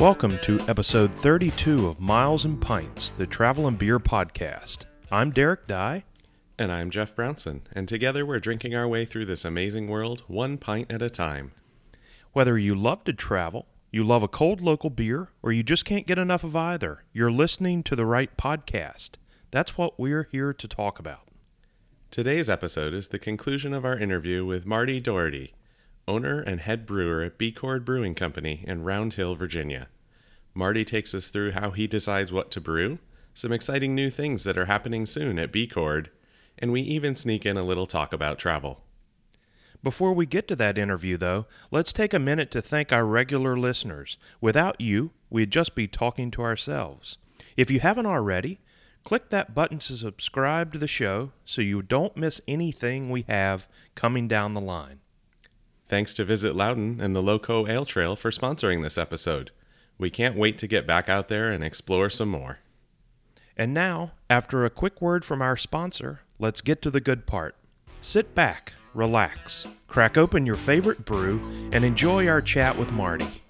Welcome to episode 32 of Miles and Pints, the Travel and Beer Podcast. I'm Derek Dye. And I'm Jeff Brownson, and together we're drinking our way through this amazing world one pint at a time. Whether you love to travel, you love a cold local beer, or you just can't get enough of either, you're listening to the right podcast. That's what we're here to talk about. Today's episode is the conclusion of our interview with Marty Doherty, owner and head brewer at B Chord Brewing Company in Round Hill, Virginia. Marty takes us through how he decides what to brew, some exciting new things that are happening soon at B Chord, and we even sneak in a little talk about travel. Before we get to that interview, though, let's take a minute to thank our regular listeners. Without you, we'd just be talking to ourselves. If you haven't already, click that button to subscribe to the show so you don't miss anything we have coming down the line. Thanks to Visit Loudoun and the Loco Ale Trail for sponsoring this episode. We can't wait to get back out there and explore some more. And now, after a quick word from our sponsor, let's get to the good part. Sit back, relax, crack open your favorite brew, and enjoy our chat with Marty.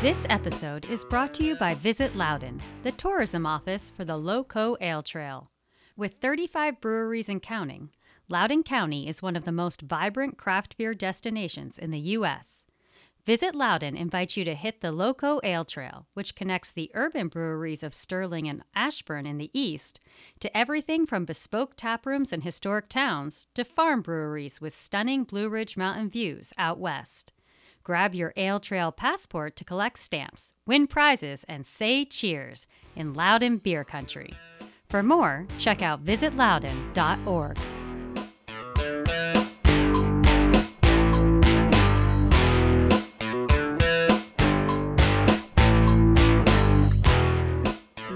This episode is brought to you by Visit Loudoun, the tourism office for the Loco Ale Trail. With 35 breweries and counting, Loudoun County is one of the most vibrant craft beer destinations in the U.S. Visit Loudoun invites you to hit the Loco Ale Trail, which connects the urban breweries of Sterling and Ashburn in the east to everything from bespoke taprooms and historic towns to farm breweries with stunning Blue Ridge Mountain views out west. Grab your Ale Trail passport to collect stamps, win prizes, and say cheers in Loudoun Beer Country. For more, check out visitloudoun.org.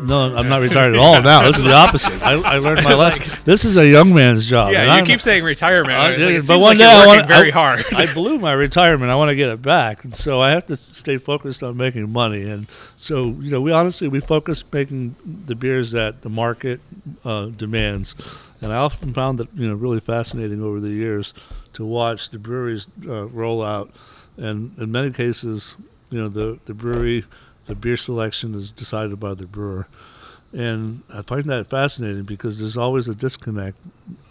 No, I'm not retired at all now. This is the opposite. I, I learned my lesson. this is a young man's job. Yeah, you I'm- keep saying retirement. I- I like, it but seems one like day you're I working want very hard. I blew my retirement. I want to get it back, and so I have to stay focused on making money. And so, you know, we honestly we focus making the beers that the market uh, demands. And I often found that you know really fascinating over the years to watch the breweries uh, roll out, and in many cases, you know, the the brewery, the beer selection is decided by the brewer. And I find that fascinating because there's always a disconnect,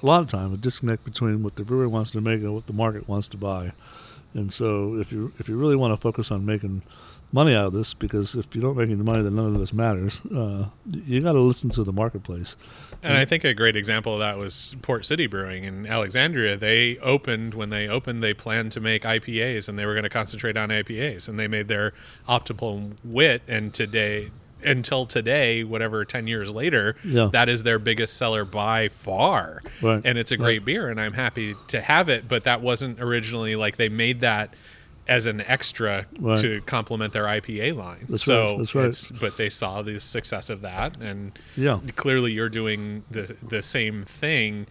a lot of time, a disconnect between what the brewer wants to make and what the market wants to buy. And so, if you if you really want to focus on making money out of this, because if you don't make any money, then none of this matters. Uh, you got to listen to the marketplace. And I think a great example of that was Port City Brewing in Alexandria. They opened when they opened, they planned to make IPAs, and they were going to concentrate on IPAs, and they made their optimal wit. And today, until today, whatever ten years later, Yeah. that is their biggest seller by far. Right. And it's a great beer, and I'm happy to have it. But that wasn't originally like they made that as an extra Right. to complement their IPA line. That's so right, that's right. it's but they saw the success of that and Yeah. clearly you're doing the the same thing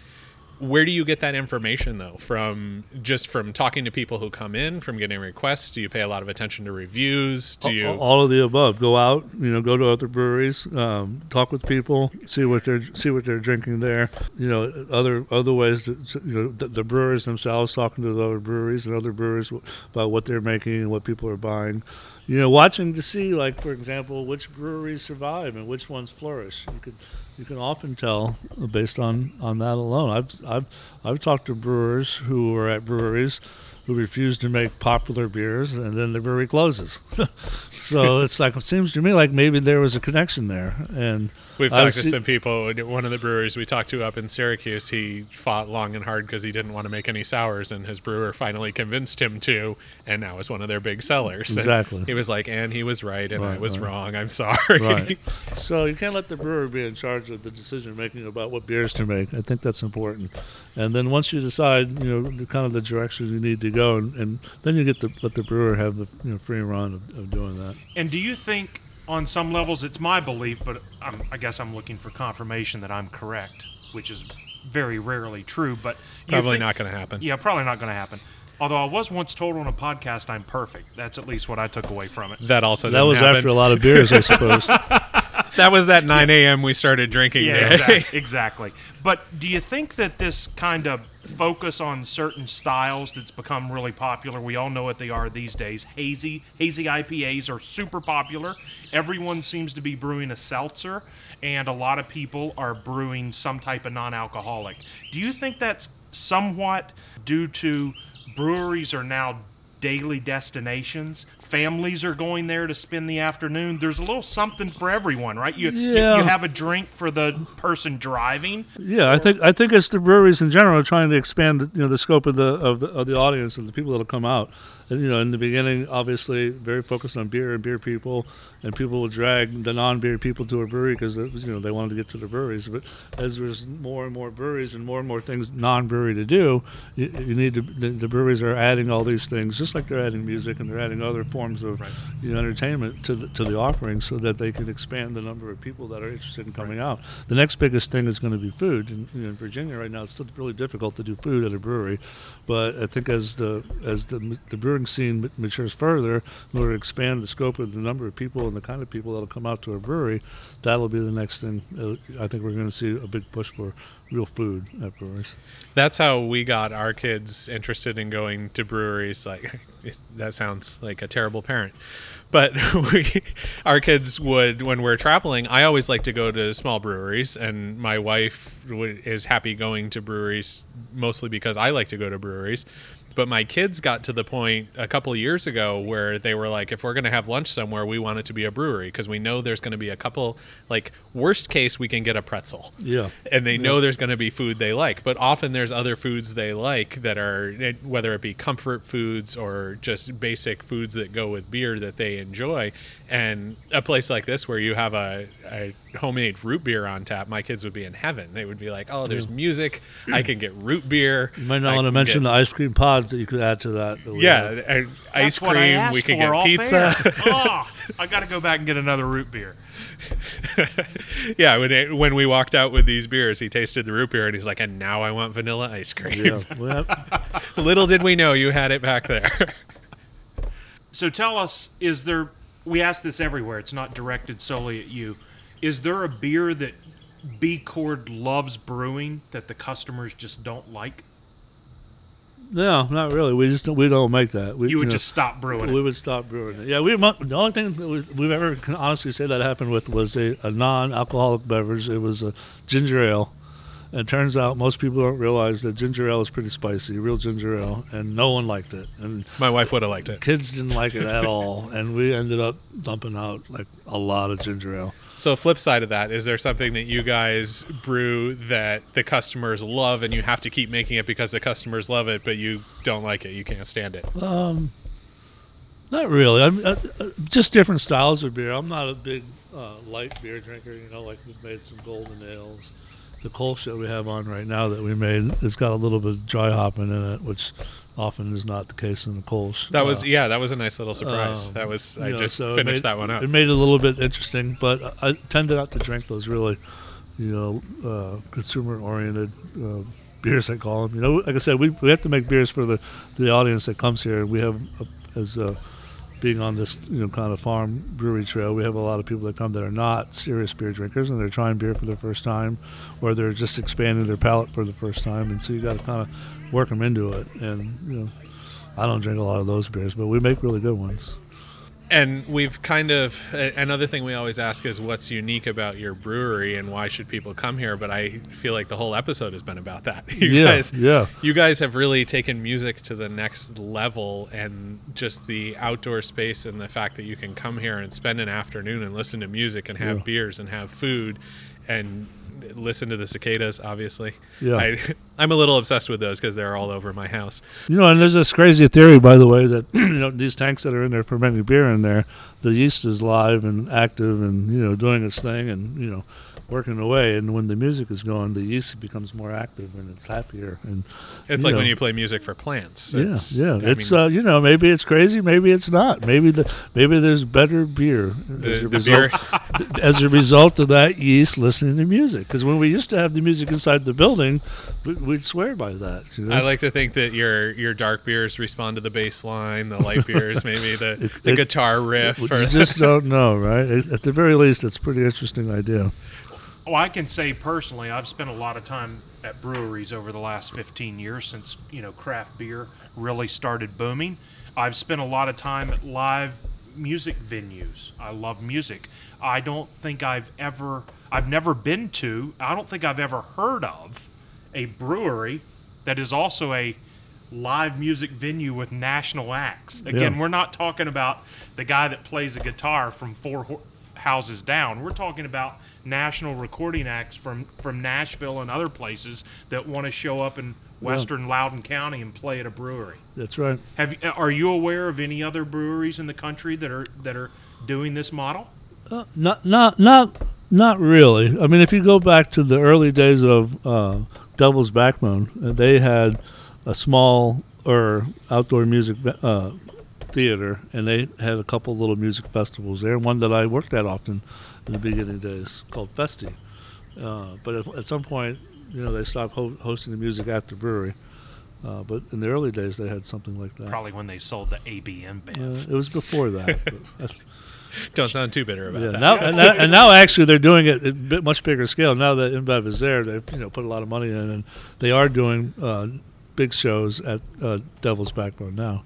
where do you get that information though from just from talking to people who come in from getting requests do you pay a lot of attention to reviews do you all of the above. Go out, you know, go to other breweries, um, talk with people, see what they're see what they're drinking there. You know, other other ways. To, you know, the, the brewers themselves talking to the other breweries and other brewers about what they're making and what people are buying. You know, watching to see, like for example, which breweries survive and which ones flourish. You could you can often tell based on on that alone. I've I've I've talked to brewers who are at breweries who refuse to make popular beers, and then the brewery closes. so it's like it seems to me like maybe there was a connection there, and we've I've talked to some people one of the brewers we talked to up in syracuse he fought long and hard because he didn't want to make any sours and his brewer finally convinced him to and now is one of their big sellers And Exactly. he was like and he was right and i was right. wrong i'm sorry Right. So you can't let the brewer be in charge of the decision making about what beers to make. I think that's important. And then once you decide, you know, the kind of the direction you need to go, and, and then you get to let the brewer have the you know, free run of, of doing that. And do you think, on some levels, it's my belief, but I'm, I guess I'm looking for confirmation that I'm correct, which is very rarely true. But probably think- not going to happen Yeah, probably not going to happen. Although I was once told on a podcast I'm perfect. That's at least what I took away from it. that also That didn't was happen. after a lot of beers, I suppose. that was that 9 a.m. we started drinking Yeah, exactly, exactly. But do you think that this kind of focus on certain styles that's become really popular? We all know what they are these days. Hazy, hazy IPAs are super popular. Everyone seems to be brewing a seltzer, and a lot of people are brewing some type of non-alcoholic. Do you think that's somewhat due to breweries are now daily destinations? Families are going there to spend the afternoon. There's a little something for everyone, right? You you- Yeah. you have a drink for the person driving. Yeah, I think I think it's the breweries in general trying to expand you know the scope of the of the, of the audience and the people that'll come out. You know, in the beginning, obviously, very focused on beer and beer people, and people would drag the non-beer people to a brewery because you know they wanted to get to the breweries. But as there's more and more breweries and more and more things non-brewery to do, you, you need to the, the breweries are adding all these things, just like they're adding music and they're adding other forms of you know, entertainment to the, to the offering, so that they can expand the number of people that are interested in coming out. The next biggest thing is going to be food. In, you know, in Virginia right now, it's still really difficult to do food at a brewery, but I think as the as the the brewing scene matures further, in order to expand the scope of the number of people and the kind of people that'll come out to a brewery, that'll be the next thing. Uh, I think we're going to see a big push for real food at breweries. That's how we got our kids interested in going to breweries. Like that sounds like a terrible parent, but we, our kids would when we're traveling. I always like to go to small breweries, and my wife is happy going to breweries mostly because I like to go to breweries. But my kids got to the point a couple of years ago where they were like, if we're going to have lunch somewhere, we want it to be a brewery because we know there's going to be a couple, like, worst case, we can get a pretzel. Yeah. and they know there's going to be food they like but often there's other foods they like that are eh, whether it be comfort foods or just basic foods that go with beer that they enjoy and a place like this where you have a, a homemade root beer on tap my kids would be in heaven they would be like oh there's music i can get root beer You might not I want to mention get- the ice cream pods that you could add to that. that yeah have. and ice That's what cream we can get pizza oh, I got to go back and get another root beer. yeah when, it, when we walked out with these beers he tasted the root beer and he's like and now i want vanilla ice cream Yeah, we little did we know you had it back there So tell us, is there? We ask this everywhere. It's not directed solely at you. Is there a beer that B Chord loves brewing that the customers just don't like? no, not really. We just don't, we don't make that. We, You would know, just stop brewing We it. would stop brewing it. Yeah, we the only thing we've ever can honestly say that happened with was a, a non-alcoholic beverage. It was a ginger ale. And it turns out most people don't realize that ginger ale is pretty spicy, real ginger ale, and no one liked it. And my wife would have liked it kids didn't like it at all. And we ended up dumping out like a lot of ginger ale. So, flip side of that, is there something that you guys brew that the customers love and you have to keep making it because the customers love it, but you don't like it? You can't stand it. Not really. I'm uh, uh, just different styles of beer. I'm not a big uh, light beer drinker. You know, like we've made some golden ales. The Kolsch that we have on right now that we made, it's got a little bit of dry hopping in it, which often is not the case in the Kolsch. That was, Uh, yeah, that was a nice little surprise. um, that was, I know, just so finished made- that one up. It made it a little bit interesting, but I tended not to drink those really, you know, uh, consumer-oriented uh, beers. I call them. You know, like I said, we, we have to make beers for the, the audience that comes here. We have uh, as uh, being on this you know kind of farm brewery trail, we have a lot of people that come that are not serious beer drinkers and they're trying beer for the first time, or they're just expanding their palate for the first time, and so you got to kind of work them into it. And you know, I don't drink a lot of those beers, but we make really good ones. And we've kind of another thing we always ask is what's unique about your brewery and why should people come here but i feel like the whole episode has been about that you Yeah, guys yeah. you guys have really taken music to the next level and just the outdoor space and the fact that you can come here and spend an afternoon and listen to music and have Yeah. beers and have food and listen to the cicadas obviously Yeah. I, i'm a little obsessed with those because they're all over my house You know, and there's this crazy theory, by the way, that you know these tanks that are in there fermenting beer in there, the yeast is live and active and you know doing its thing, and you know working away. And when the music is going, the yeast becomes more active and it's happier. And It's like know, when you play music for plants. yeah, It's- yeah. I it's mean, uh, you know maybe it's crazy, maybe it's not. Maybe the maybe there's better beer as, a the result, beer. as a result of that yeast listening to music. Because when we used to have the music inside the building, we- we'd swear by that. you know? I like to think that your your dark beers respond to the bass line, the light beers maybe the, It- the it- guitar riff. you Or, just don't know, right? At at the very least, it's a pretty interesting idea. Well, I can say personally, I've spent a lot of time at breweries over the last 15 years since you know craft beer really started booming. I've spent a lot of time at live music venues. I love music. I don't think I've ever, I've never been to, I don't think I've ever heard of a brewery that is also a live music venue with national acts. Again, Yeah. we're not talking about the guy that plays a guitar from four houses down. We're talking about national recording acts from from Nashville and other places that want to show up in Western Loudoun County and play at a brewery. That's right. Have are you aware of any other breweries in the country that are that are doing this model? Uh, not not not not really. I mean, if you go back to the early days of uh, Devil's Backbone, uh, they had a small or outdoor music uh, theater, and they had a couple little music festivals there. One that I worked at often in the beginning days called Festy. Uh, but at, at some point, you know, they stopped ho- hosting the music at the brewery. Uh, but in the early days, they had something like that. Probably when they sold the ABM Uh, it was before that. don't sound too bitter about yeah, that. now, and, now, and now actually they're doing it at a bit much bigger scale. Now that InBev is there, they've you know put a lot of money in, and they are doing uh, big shows at uh, Devil's Backbone now.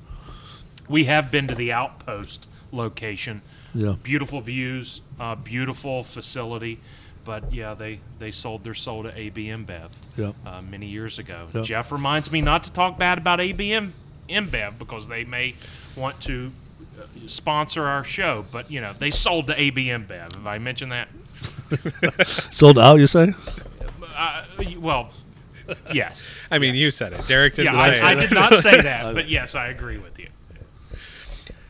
We have been to the Outpost location. Yeah, Beautiful views, uh, beautiful facility, but yeah, they they sold their soul to AB InBev. yeah, uh, many years ago. Yep. Jeff reminds me not to talk bad about AB InBev because they may want to uh, sponsor our show, but you know they sold to AB InBev. Have I mentioned that? sold out. You say? Uh, well, yes. I mean, you said it. Derek didn't Yeah, say I, I did not say that, but yes, I agree with you.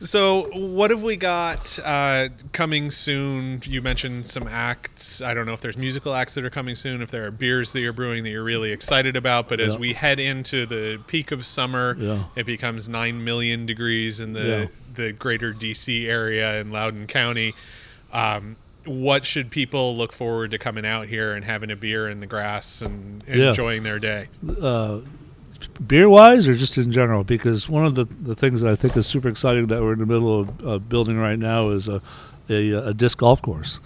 So, what have we got uh, coming soon? You mentioned some acts. I don't know if there's musical acts that are coming soon, if there are beers that you're brewing that you're really excited about. But as we head into the peak of summer, Yeah. it becomes 9 million degrees in the, Yeah. the greater DC area in Loudoun County. Um, what should people look forward to coming out here and having a beer in the grass and, and Yeah. enjoying their day? Uh, beer wise, or just in general? Because one of the, the things that I think is super exciting that we're in the middle of uh, building right now is a a, a disc golf course.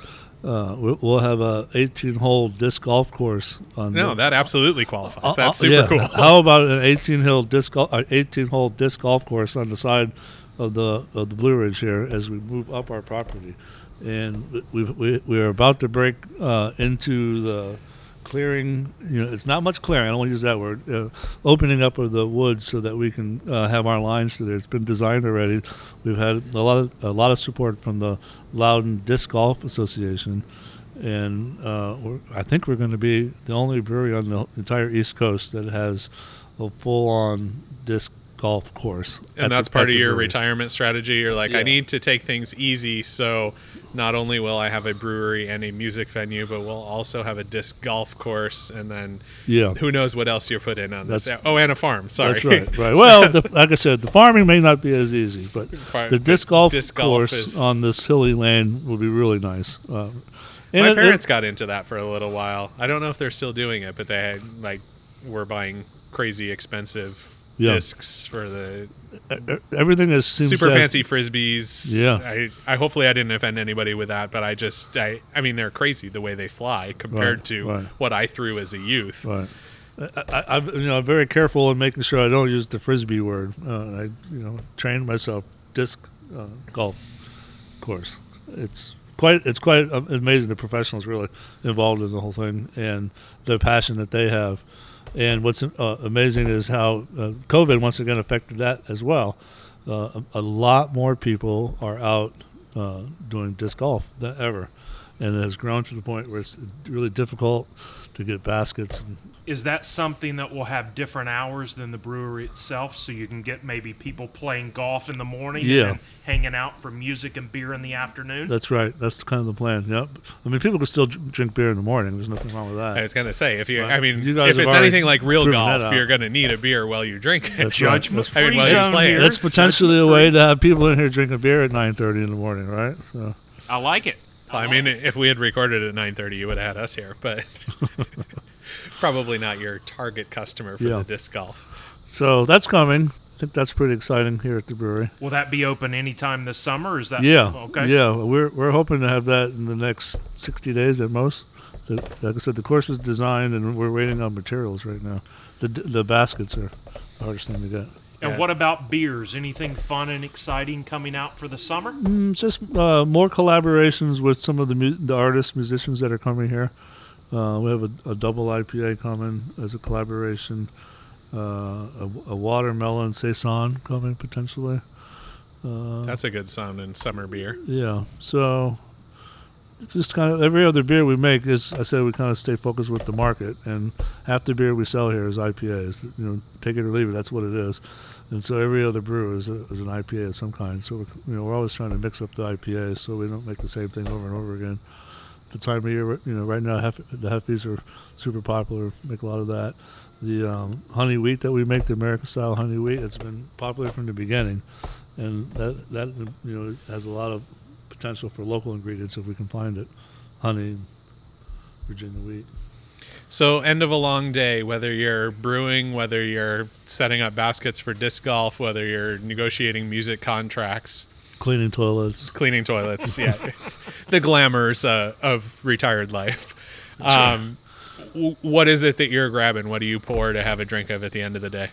Uh, we- we'll have a 18 hole disc golf course on No, the, that absolutely qualifies. Uh, That's uh, super yeah. cool. How about an 18 hill disc uh, 18 hole disc golf course on the side of the of the Blue Ridge here as we move up our property, and we we we are about to break uh, into the clearing. You know, it's not much clearing. I don't want to use that word. Uh, opening up of the woods so that we can uh, have our lines through there. It's been designed already. We've had a lot of a lot of support from the Loudoun Disc Golf Association and uh, we're, I think we're going to be the only brewery on the entire East Coast that has a full-on disc golf course. and that's at part of your retirement strategy. You're like, I need to take things easy, so not only will I have a brewery and a music venue, but we'll also have a disc golf course, and then Yeah, who knows what else you put in on this? Oh, and a farm. Sorry, that's right. Right. Well, the, like I said, the farming may not be as easy, but the disc golf disc golf course is- on this hilly land will be really nice. Uh, and My it- parents got into that for a little while. I don't know if they're still doing it, but they had, like were buying crazy expensive Yeah. discs for the everything is super fancy frisbees. Yeah. I, I hopefully I didn't offend anybody with that, but I just I I mean they're crazy the way they fly compared Right, to right. what I threw as a youth. Right. I, I, I'm you know I'm very careful in making sure I don't use the frisbee word. Uh, I you know trained myself disc uh, golf course. It's quite it's quite um, amazing the professionals really involved in the whole thing and the passion that they have. And what's uh, amazing is how uh, COVID once again affected that as well. Uh, a, a lot more people are out uh, doing disc golf than ever, and it has grown to the point where it's really difficult to get baskets. And Is that something that will have different hours than the brewery itself, so you can get maybe people playing golf in the morning Yeah. and then hanging out for music and beer in the afternoon? that's right. That's kind of the plan. Yep. I mean, people can still drink beer in the morning. There's nothing wrong with that. I was gonna say if you, Right. I mean, You guys if it's anything like real golf, you're gonna need a beer while you drink it. That's right. That's- I mean, free it's zone playing. here. That's potentially a way free. to have people in here drinking beer at 9:30 in the morning, right? So I like it. I oh. mean, if we had recorded at 9:30, you would have had us here, but probably not your target customer for Yeah. the disc golf. So that's coming. I think that's pretty exciting here at the brewery. Will that be open anytime this summer? Is that Yeah. Okay. Yeah, we're we're hoping to have that in the next 60 days at most. The, like I said, the course is designed, and we're waiting on materials right now. The the baskets are the hardest thing to get. And Yeah. what about beers? Anything fun and exciting coming out for the summer? Mm, just uh, more collaborations with some of the mu- the artists, musicians that are coming here. Uh, we have a, a double IPA coming as a collaboration. Uh, a, a watermelon saison coming potentially. Uh, That's a good sounding summer beer. Yeah. So just kind of every other beer we make is I said we kind of stay focused with the market, and half the beer we sell here is IPAs. You know, take it or leave it. That's what it is. And so every other brew is, a, is an IPA of some kind. So we're, you know we're always trying to mix up the IPAs so we don't make the same thing over and over again. The time of year, you know, right now hef, the hefties are super popular. Make a lot of that. The um, honey wheat that we make, the American style honey wheat, it's been popular from the beginning, and that that you know has a lot of potential for local ingredients if we can find it. Honey, Virginia wheat. So, end of a long day, whether you're brewing, whether you're setting up baskets for disc golf, whether you're negotiating music contracts, Cleaning toilets. cleaning toilets, yeah, the glamours uh, of retired life. Um, w- what is it that you're grabbing? What do you pour to have a drink of at the end of the day?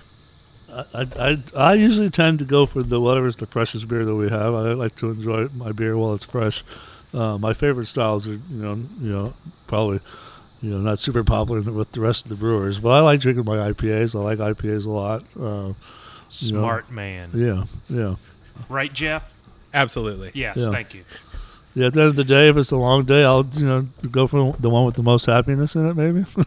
I, I, I usually tend to go for the whatever's the freshest beer that we have. I like to enjoy my beer while it's fresh. Uh, my favorite styles are, you know, you know, probably, you know, not super popular with the rest of the brewers, but I like drinking my IPAs. I like IPAs a lot. Uh, You know. Smart man. yeah, yeah, Right, Jeff? Absolutely. Yes, Yeah. thank you. yeah. At the end of the day, if it's a long day, I'll, you know, go for the one with the most happiness in it, maybe.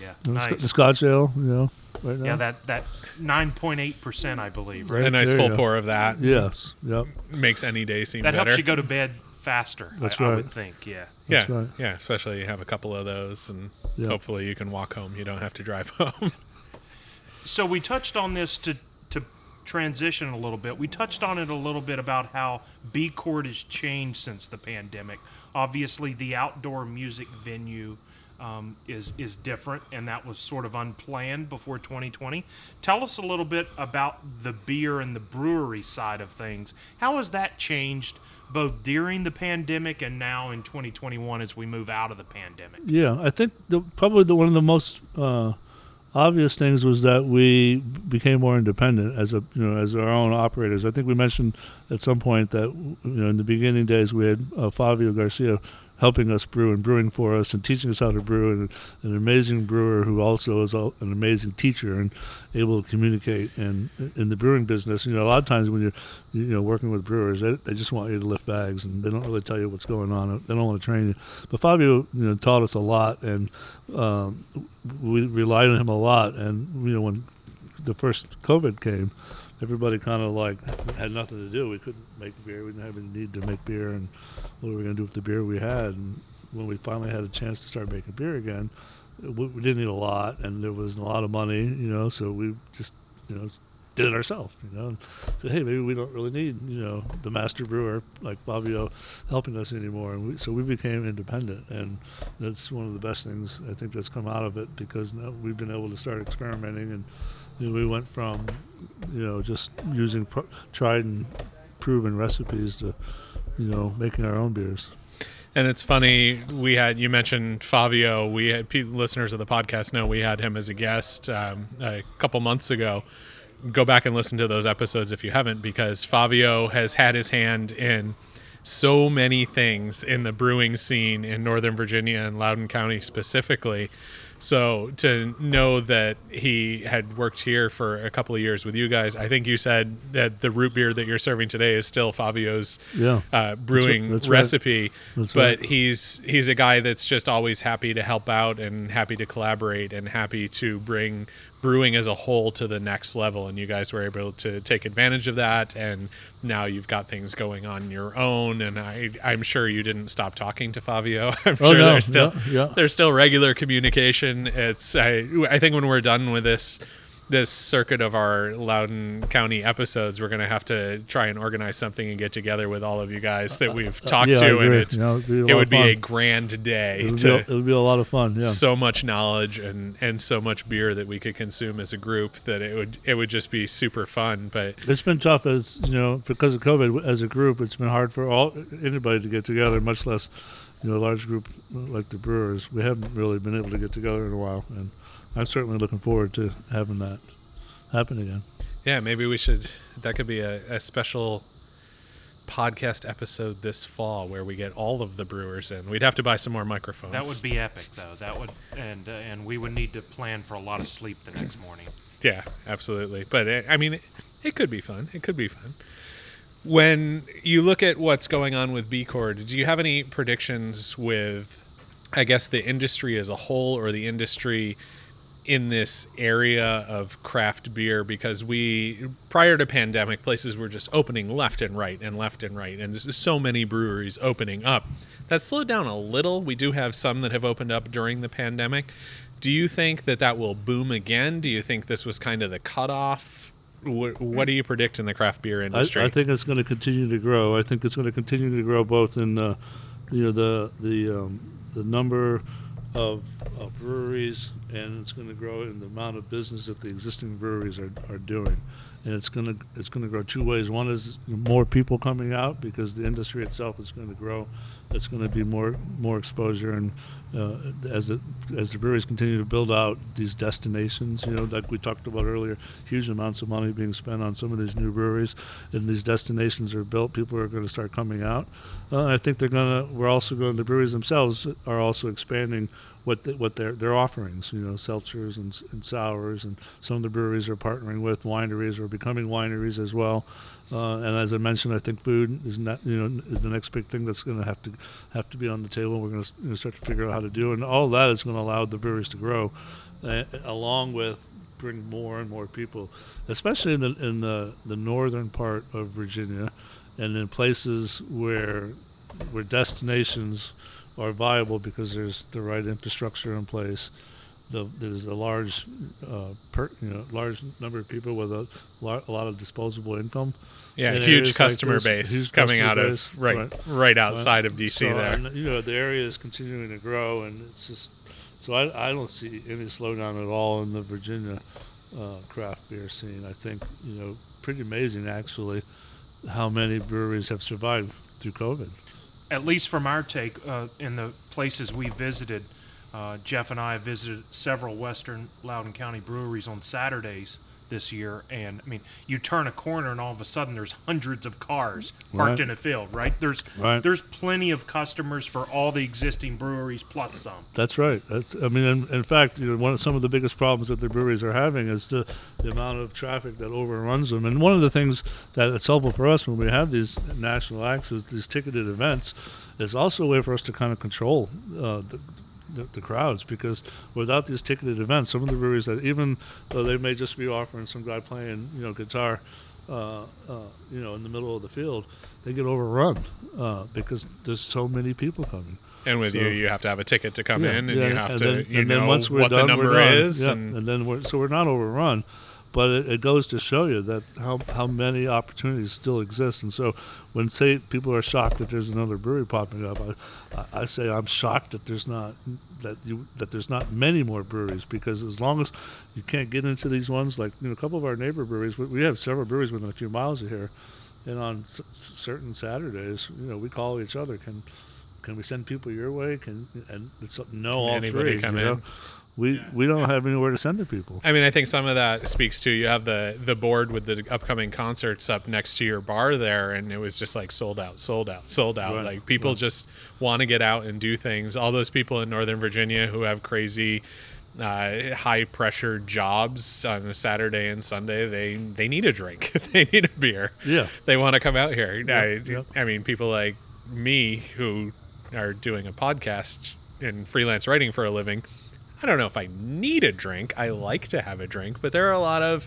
Yeah. the, nice. the Scotch ale, you know, right now. Yeah, that that 9.8%, I believe, right? Right A nice there full pour of that Yes. Yep. makes any day seem That better. helps you go to bed faster, That's I, I would think, yeah. yeah, right. yeah. Especially you have a couple of those, and Yeah. hopefully you can walk home. You don't have to drive home. So we touched on this to to transition a little bit. We touched on it a little bit about how B Chord has changed since the pandemic. Obviously, the outdoor music venue um, is is different, and that was sort of unplanned before 2020. Tell us a little bit about the beer and the brewery side of things. How has that changed? Both during the pandemic and now in 2021 as we move out of the pandemic. Yeah, I think the, probably the, one of the most uh, obvious things was that we became more independent as a you know as our own operators. I think we mentioned at some point that you know in the beginning days we had uh, Fabio Garcia helping us brew and brewing for us and teaching us how to brew and an amazing brewer who also is an amazing teacher and able to communicate and in the brewing business. You know a lot of times when you're you know working with brewers they, they just want you to lift bags and they don't really tell you what's going on. They don't want to train you. But Fabio you know taught us a lot and um, we relied on him a lot. And you know when the first COVID came everybody kind of like had nothing to do. We couldn't make beer. We didn't have any need to make beer. And what were we going to do with the beer we had and when we finally had a chance to start making beer again we, we didn't need a lot and there wasn't a lot of money you know so we just you know did it ourselves you know said hey maybe we don't really need you know the master brewer like Fabio helping us anymore. And we, so we became independent and that's one of the best things I think that's come out of it because now we've been able to start experimenting and you know, we went from you know just using tried and proven recipes to you know making our own beers And it's funny we had you mentioned Fabio. We had listeners of the podcast know we had him as a guest um, a couple months ago. Go back and listen to those episodes if you haven't, because Fabio has had his hand in so many things in the brewing scene in Northern Virginia and Loudoun County specifically. So to know that he had worked here for a couple of years with you guys, I think you said that the root beer that you're serving today is still Fabio's Yeah. uh, brewing that's right. recipe. That's but right. he's he's a guy that's just always happy to help out and happy to collaborate and happy to bring brewing as a whole to the next level. And you guys were able to take advantage of that. And now you've got things going on your own. And I I'm sure you didn't stop talking to Fabio. I'm Oh, sure no. there's still Yeah, yeah. there's still regular communication. It's I I think when we're done with this this circuit of our Loudoun County episodes, we're gonna have to try and organize something and get together with all of you guys that we've talked Uh, yeah, to, and it's You know, it'd be a it would be a grand day It would, be, to a- it would be a lot of fun. Yeah. so much knowledge and and so much beer that we could consume as a group that it would it would just be super fun. But It's been tough as you know because of COVID. As a group, it's been hard for all anybody to get together, much less you know a large group like the Brewers. We haven't really been able to get together in a while, and I'm certainly looking forward to having that happen again. yeah, maybe we should. That could be a, a special podcast episode this fall where we get all of the brewers in. We'd have to buy some more microphones. That would be epic, though. That would, and uh, and we would need to plan for a lot of sleep the next morning. Yeah, absolutely. But it, I mean, it, it could be fun. It could be fun. When you look at what's going on with B Chord, do you have any predictions with, I guess, the industry as a whole or the industry in this area of craft beer? Because we, prior to pandemic, places were just opening left and right and left and right, and there's so many breweries opening up. That slowed down a little. We do have some that have opened up during the pandemic. Do you think that that will boom again? Do you think this was kind of the cutoff? What, what do you predict in the craft beer I, industry? I think it's going to continue to grow. I think it's going to continue to grow both in the, you know, the the um, the number of, of breweries, and it's going to grow in the amount of business that the existing breweries are, are doing. And it's going to it's going to grow two ways. One is more people coming out because the industry itself is going to grow. It's going to be more more exposure, and uh, as it as the breweries continue to build out these destinations, you know, like we talked about earlier, huge amounts of money being spent on some of these new breweries, and these destinations are built. People are going to start coming out. Uh, I think they're going to. We're also going. The breweries themselves are also expanding what the, what their their offerings. You know, seltzers and, and sours, and some of the breweries are partnering with wineries or becoming wineries as well. Uh, and as I mentioned, I think food is not you know is the next big thing that's going to have to have to be on the table. We're going to you know, start to figure out how to do, and all that is going to allow the breweries to grow, uh, along with bring more and more people, especially in the in the, the northern part of Virginia, and in places where where destinations are viable because there's the right infrastructure in place. The, there's a large, uh, per, you know, large number of people with a, lar- a lot of disposable income. Yeah, in huge areas like customer this, base huge coming customer out base, of right right, outside of DC So, there. and, you know, the area is continuing to grow, and it's just so I, I don't see any slowdown at all in the Virginia uh, craft beer scene. I think you know pretty amazing actually how many breweries have survived through COVID. At least from our take, uh, in the places we visited, uh, Jeff and I visited several Western Loudoun County breweries on Saturdays this year, and I mean, you turn a corner and all of a sudden there's hundreds of cars parked Right. in a field. Right? There's Right. there's plenty of customers for all the existing breweries plus some. That's right. That's I mean, in, in fact, you know, one of some of the biggest problems that the breweries are having is the, the amount of traffic that overruns them. And one of the things that is helpful for us when we have these national acts, is these ticketed events, is also a way for us to kind of control uh, the, the, the crowds because without these ticketed events, some of the breweries that even though they may just be offering some guy playing you know guitar, uh, uh, you know, in the middle of the field, they get overrun uh, because there's so many people coming. And with so- you, you have to have a ticket to come Yeah, in, and yeah, you have and to then, you and know then once we're what done, the number is, Yeah, and and then we're so we're not overrun, but it, it goes to show you that how how many opportunities still exist. And so when say people are shocked that there's another brewery popping up, I, I, say I'm shocked that there's not that you that there's not many more breweries because as long as you can't get into these ones, like you know, a couple of our neighbor breweries, we, we have several breweries within a few miles of here, and on s- certain Saturdays, you know, we call each other. Can can we send people your way? Can and it's no Can all three. come you know? in? We we don't have anywhere to send the people. I mean, I think some of that speaks to you have the the board with the upcoming concerts up next to your bar there, and it was just like sold out, sold out, sold out. Right, Like people right. just want to get out and do things. All those people in Northern Virginia who have crazy uh, high pressure jobs on a Saturday and Sunday, they they need a drink. they need a beer. Yeah. They want to come out here. I, yep. I mean, people like me who are doing a podcast and freelance writing for a living. I don't know if I need a drink. I like to have a drink, but there are a lot of,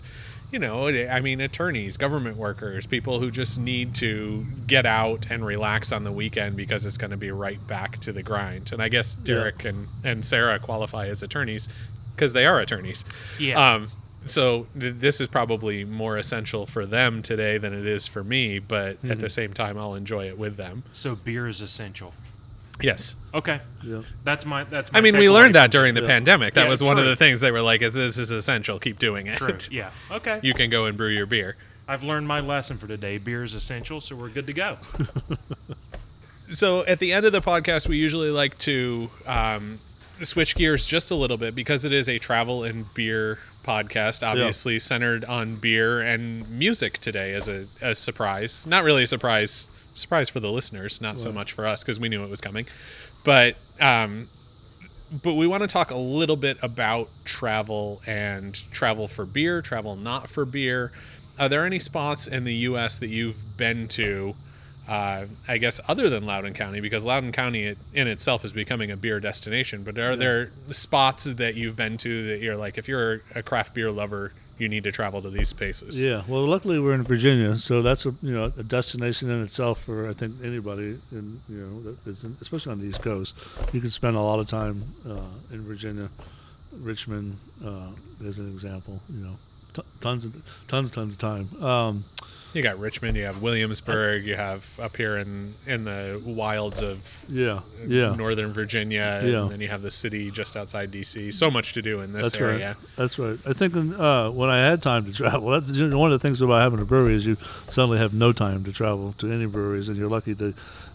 you know, I mean, attorneys, government workers, people who just need to get out and relax on the weekend because it's going to be right back to the grind. And I guess Derek and, and Sarah qualify as attorneys because they are attorneys. Yeah. Um, so th- this is probably more essential for them today than it is for me, but at the same time, I'll enjoy it with them. So beer is essential. Yes. Okay. Yeah. That's my that's my I mean, we learned that during the Yeah. pandemic. That Yeah, was one of the things they were like, "This is essential. Keep doing it. True. Yeah. Okay. You can go and brew your beer." I've learned my lesson for today. Beer is essential, so we're good to go. So at the end of the podcast, we usually like to um, switch gears just a little bit because it is a travel and beer podcast, obviously centered on beer and music today as a, a surprise. Not really a surprise, surprise for the listeners, not so much for us because we knew it was coming. But um, but we want to talk a little bit about travel and travel for beer, travel not for beer. Are there any spots in the U.S. that you've been to? Uh, I guess other than Loudoun County, because Loudoun County it, in itself is becoming a beer destination. But are there spots that you've been to that you're like, if you're a craft beer lover, you need to travel to these spaces? Yeah, well, luckily we're in Virginia, so that's a you know a destination in itself for I think anybody, in, you know, especially on the East Coast. You can spend a lot of time uh, in Virginia, Richmond, uh, as an example. You know, t- tons of tons tons of time. Um, You got Richmond, you have Williamsburg, you have up here in in the wilds of yeah, yeah, Northern Virginia, Yeah. and then you have the city just outside DC. So much to do in this that's area. right. That's right. I think uh, when I had time to travel, that's one of the things about having a brewery is you suddenly have no time to travel to any breweries, and you're lucky to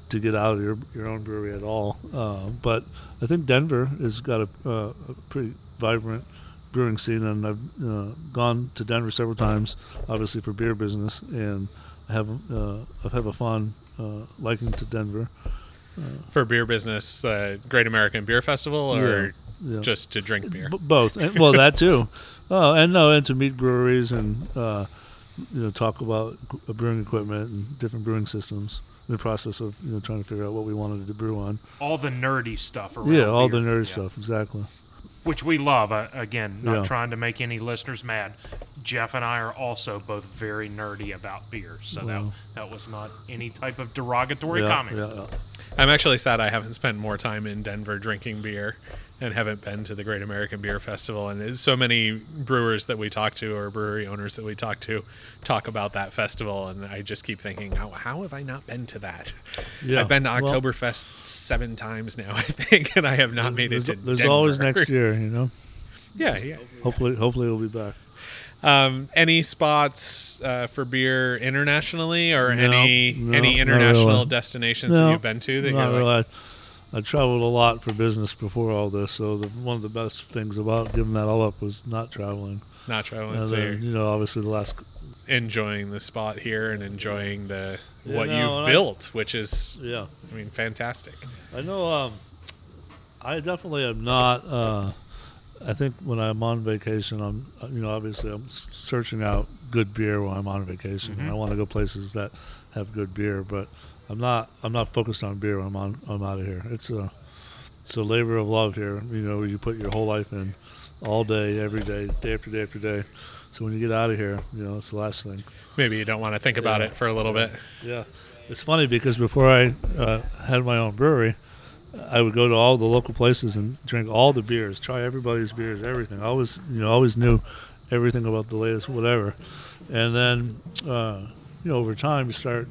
to get out of your your own brewery at all. Uh, but I think Denver has got a, uh, a pretty vibrant brewing scene, and I've uh, gone to Denver several times, obviously for beer business, and I have uh, I have a fond uh, liking to Denver. For beer business, uh, Great American Beer Festival, or Yeah, yeah. just to drink beer? B- both. And, well, that too. Oh, and no, and to meet breweries and uh, you know talk about g- brewing equipment and different brewing systems. In the process of you know trying to figure out what we wanted to brew on. All the nerdy stuff around yeah, all beer. the nerdy Yeah. stuff. Exactly. Which we love. Uh, again, not Yeah. trying to make any listeners mad. Jeff and I are also both very nerdy about beer, so Wow. that that was not any type of derogatory yeah, comment. yeah, yeah. I'm actually sad I haven't spent more time in Denver drinking beer and haven't been to the Great American Beer Festival. And so many brewers that we talk to or brewery owners that we talk to talk about that festival. And I just keep thinking, how, how have I not been to that? Yeah, I've been to well- Oktoberfest seven times now, I think, and I have not made it to there's Denver. always next year. You know. yeah, yeah. Hopefully, hopefully we'll be back. Um, any spots uh, for beer internationally, or No, any no, any international really. destinations that you've been to that you're like, really. I, traveled a lot for business before all this, so the, one of the best things about giving that all up was not traveling. not traveling? And so then, you're know, obviously the last enjoying the spot here and enjoying the Yeah, what no, you've and I- built, which is, yeah. I mean, fantastic. I know. Um, I definitely am not. Uh, I think when I'm on vacation, I'm you know obviously I'm searching out good beer while I'm on vacation. Mm-hmm. I want to go places that have good beer, but I'm not. I'm not focused on beer. I'm on. I'm out of here. It's a it's a labor of love here. You know, you put your whole life in, all day, every day, day after day after day. So when you get out of here, you know, it's the last thing. Maybe you don't want to think about Yeah. it for a little bit. Yeah, it's funny because before I uh, had my own brewery, I would go to all the local places and drink all the beers, try everybody's beers, everything. I always, you know, always knew everything about the latest whatever. And then, uh, you know, over time you start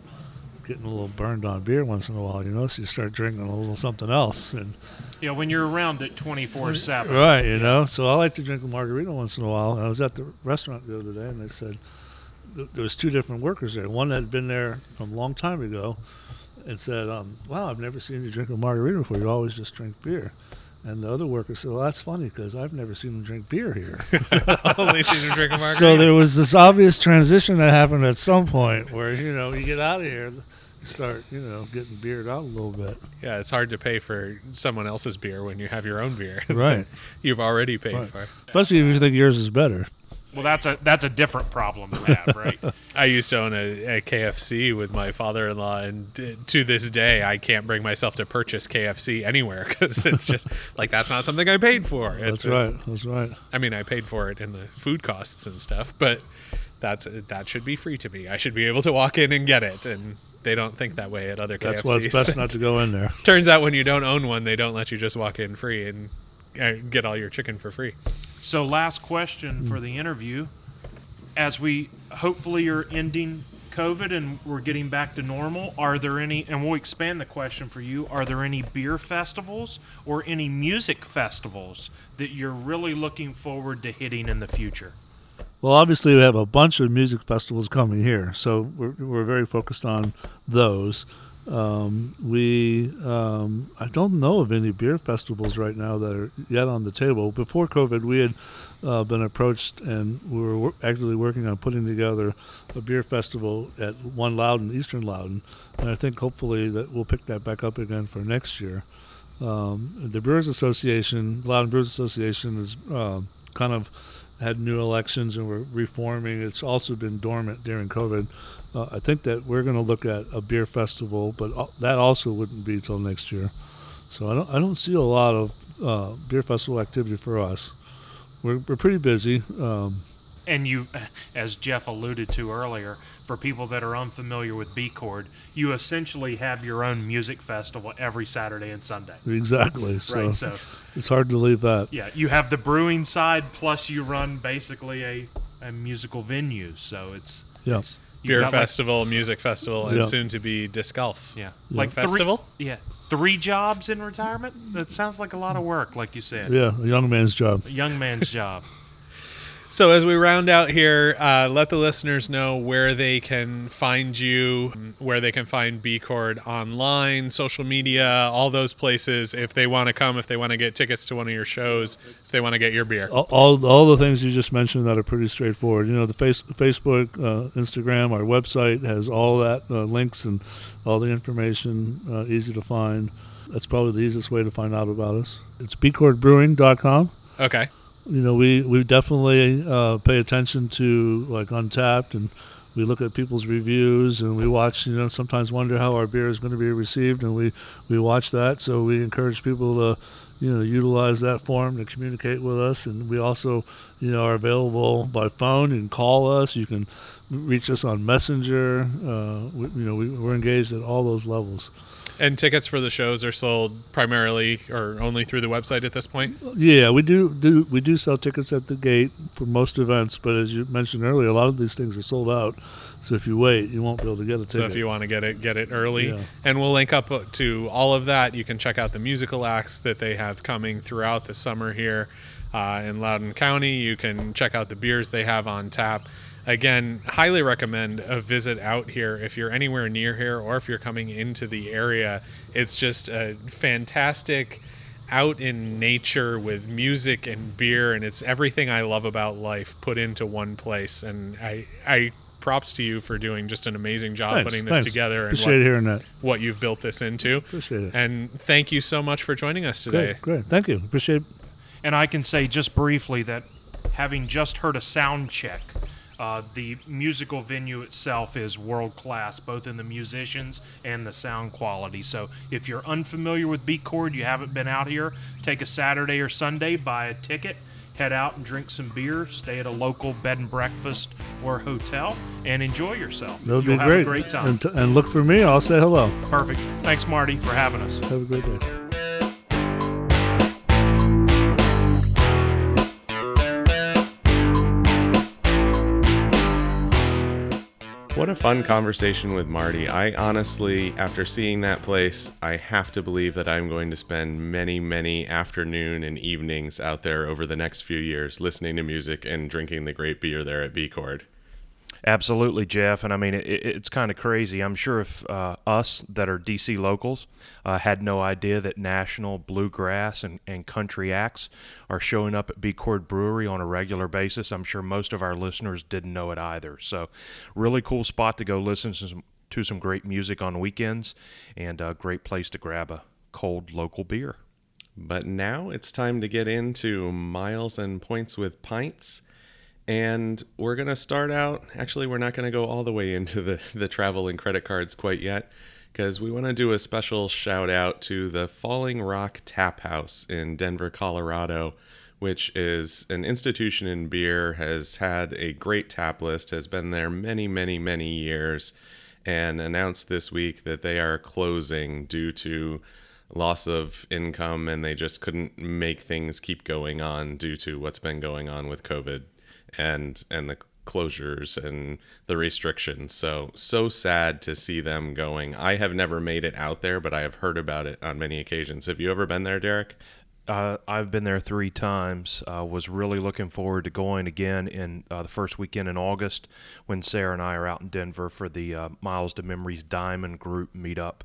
getting a little burned on beer once in a while, you know, so you start drinking a little something else. And Yeah, when you're around it 24 7. right, you know, so I like to drink a margarita once in a while. And I was at the restaurant the other day, and they said th- there was two different workers there. One that had been there from a long time ago, and said, um, "Wow, I've never seen you drink a margarita before. You always just drink beer." And the other worker said, "Well, that's funny because I've never seen him drink beer here." Only seen him drink a margarita. so there was this obvious transition that happened at some point where you know you get out of here, you start, you know, getting beered out a little bit. Yeah, it's hard to pay for someone else's beer when you have your own beer. Right. You've already paid Right. for. Especially if you think yours is better. Well, that's a that's a different problem you have, right? I used to own a, a KFC with my father-in-law, and to this day, I can't bring myself to purchase KFC anywhere because it's just like that's not something I paid for. It's That's a- right. That's right. I mean, I paid for it in the food costs and stuff, but that's that should be free to me. I should be able to walk in and get it, and they don't think that way at other KFCs. That's KFCs. why it's best not to go in there. Turns out when you don't own one, they don't let you just walk in free and uh, get all your chicken for free. So, last question for the interview. As we hopefully are ending COVID and we're getting back to normal, are there any, and we'll expand the question for you, are there any beer festivals or any music festivals that you're really looking forward to hitting in the future? Well, obviously, we have a bunch of music festivals coming here, so we're, we're very focused on those. Um, we, um, I don't know of any beer festivals right now that are yet on the table. Before COVID, we had uh, been approached and we were wor- actively working on putting together a beer festival at One Loudoun, Eastern Loudoun, and I think hopefully that we'll pick that back up again for next year. Um, the Brewers Association, Loudoun Brewers Association, is um kind of had new elections and we're reforming. It's also been dormant during COVID. Uh, I think that we're going to look at a beer festival, but that also wouldn't be till next year. So I don't I don't see a lot of uh, beer festival activity for us. We're we're pretty busy. Um, And you, as Jeff alluded to earlier, for people that are unfamiliar with B Chord, you essentially have your own music festival every Saturday and Sunday. exactly. So, Right, so it's hard to leave that. yeah, you have the brewing side, plus you run basically a, a musical venue. So it's Yeah. it's- Beer got like- festival, music festival, and Yeah. soon to be disc golf. yeah, Like three- festival? yeah, three jobs in retirement. That sounds like a lot of work, like you said. Yeah, a young man's job. A young man's job. So as we round out here, uh, let the listeners know where they can find you, where they can find B Chord online, social media, all those places. If they want to come, if they want to get tickets to one of your shows, if they want to get your beer. all, all all the things you just mentioned that are pretty straightforward. You know, the face, Facebook, uh, Instagram, our website has all that uh, links and all the information uh, easy to find. That's probably the easiest way to find out about us. It's bchordbrewing.com. Okay. You know, we we definitely uh, pay attention to like Untappd and we look at people's reviews and we watch. You know, sometimes wonder how our beer is going to be received, and we we watch that. So we encourage people to you know utilize that form to communicate with us, and we also you know are available by phone. You can call us. You can reach us on Messenger. Uh, we, you know, we, we're engaged at all those levels. And tickets for the shows are sold primarily or only through the website at this point. Yeah, we do do we do sell tickets at the gate for most events, but as you mentioned earlier, a lot of these things are sold out. So if you wait, you won't be able to get a So ticket. if you want to get it, get it early. Yeah. And we'll link up to all of that. You can check out the musical acts that they have coming throughout the summer here uh, in Loudoun County. You can check out the beers they have on tap. Again, highly recommend a visit out here if you're anywhere near here or if you're coming into the area. It's just a fantastic out in nature with music and beer and it's everything I love about life put into one place and I I props to you for doing just an amazing job Thanks, putting this thanks. together and Appreciate what, hearing that. what you've built this into. Appreciate it. And thank you so much for joining us today. Great, great. Thank you. Appreciate. it. And I can say just briefly that having just heard a sound check, uh, the musical venue itself is world class, both in the musicians and the sound quality. So if you're unfamiliar with B Chord, you haven't been out here, take a Saturday or Sunday, buy a ticket, head out and drink some beer, stay at a local bed and breakfast or hotel, and enjoy yourself. That would You'll be have great. a great time. And, t- and look for me. I'll say hello. Perfect. Thanks, Marty, for having us. Have a great day. What a fun conversation with Marty. I honestly, after seeing that place, I have to believe that I'm going to spend many, many afternoon and evenings out there over the next few years listening to music and drinking the great beer there at B Chord. Absolutely, Jeff. And I mean, it, it- it's kind of crazy. I'm sure if uh, us that are DC locals uh, had no idea that national bluegrass and, and country acts are showing up at B Chord Brewery on a regular basis, I'm sure most of our listeners didn't know it either. So, really cool spot to go listen to some, to some great music on weekends and a great place to grab a cold local beer. But now it's time to get into miles and points with pints. And we're going to start out. Actually, we're not going to go all the way into the, the travel and credit cards quite yet because we want to do a special shout out to the Falling Rock Tap House in Denver, Colorado, which is an institution in beer, has had a great tap list, has been there many, many, many years, and announced this week that they are closing due to loss of income and they just couldn't make things keep going on due to what's been going on with COVID and and the closures and the restrictions. So so sad to see them going. I have never made it out there, but I have heard about it on many occasions. Have you ever been there, Derek? Uh, I've been there three times. Uh, was really looking forward to going again in uh, the first weekend in August when Sarah and I are out in Denver for the uh, Miles to Memories Diamond Group meetup.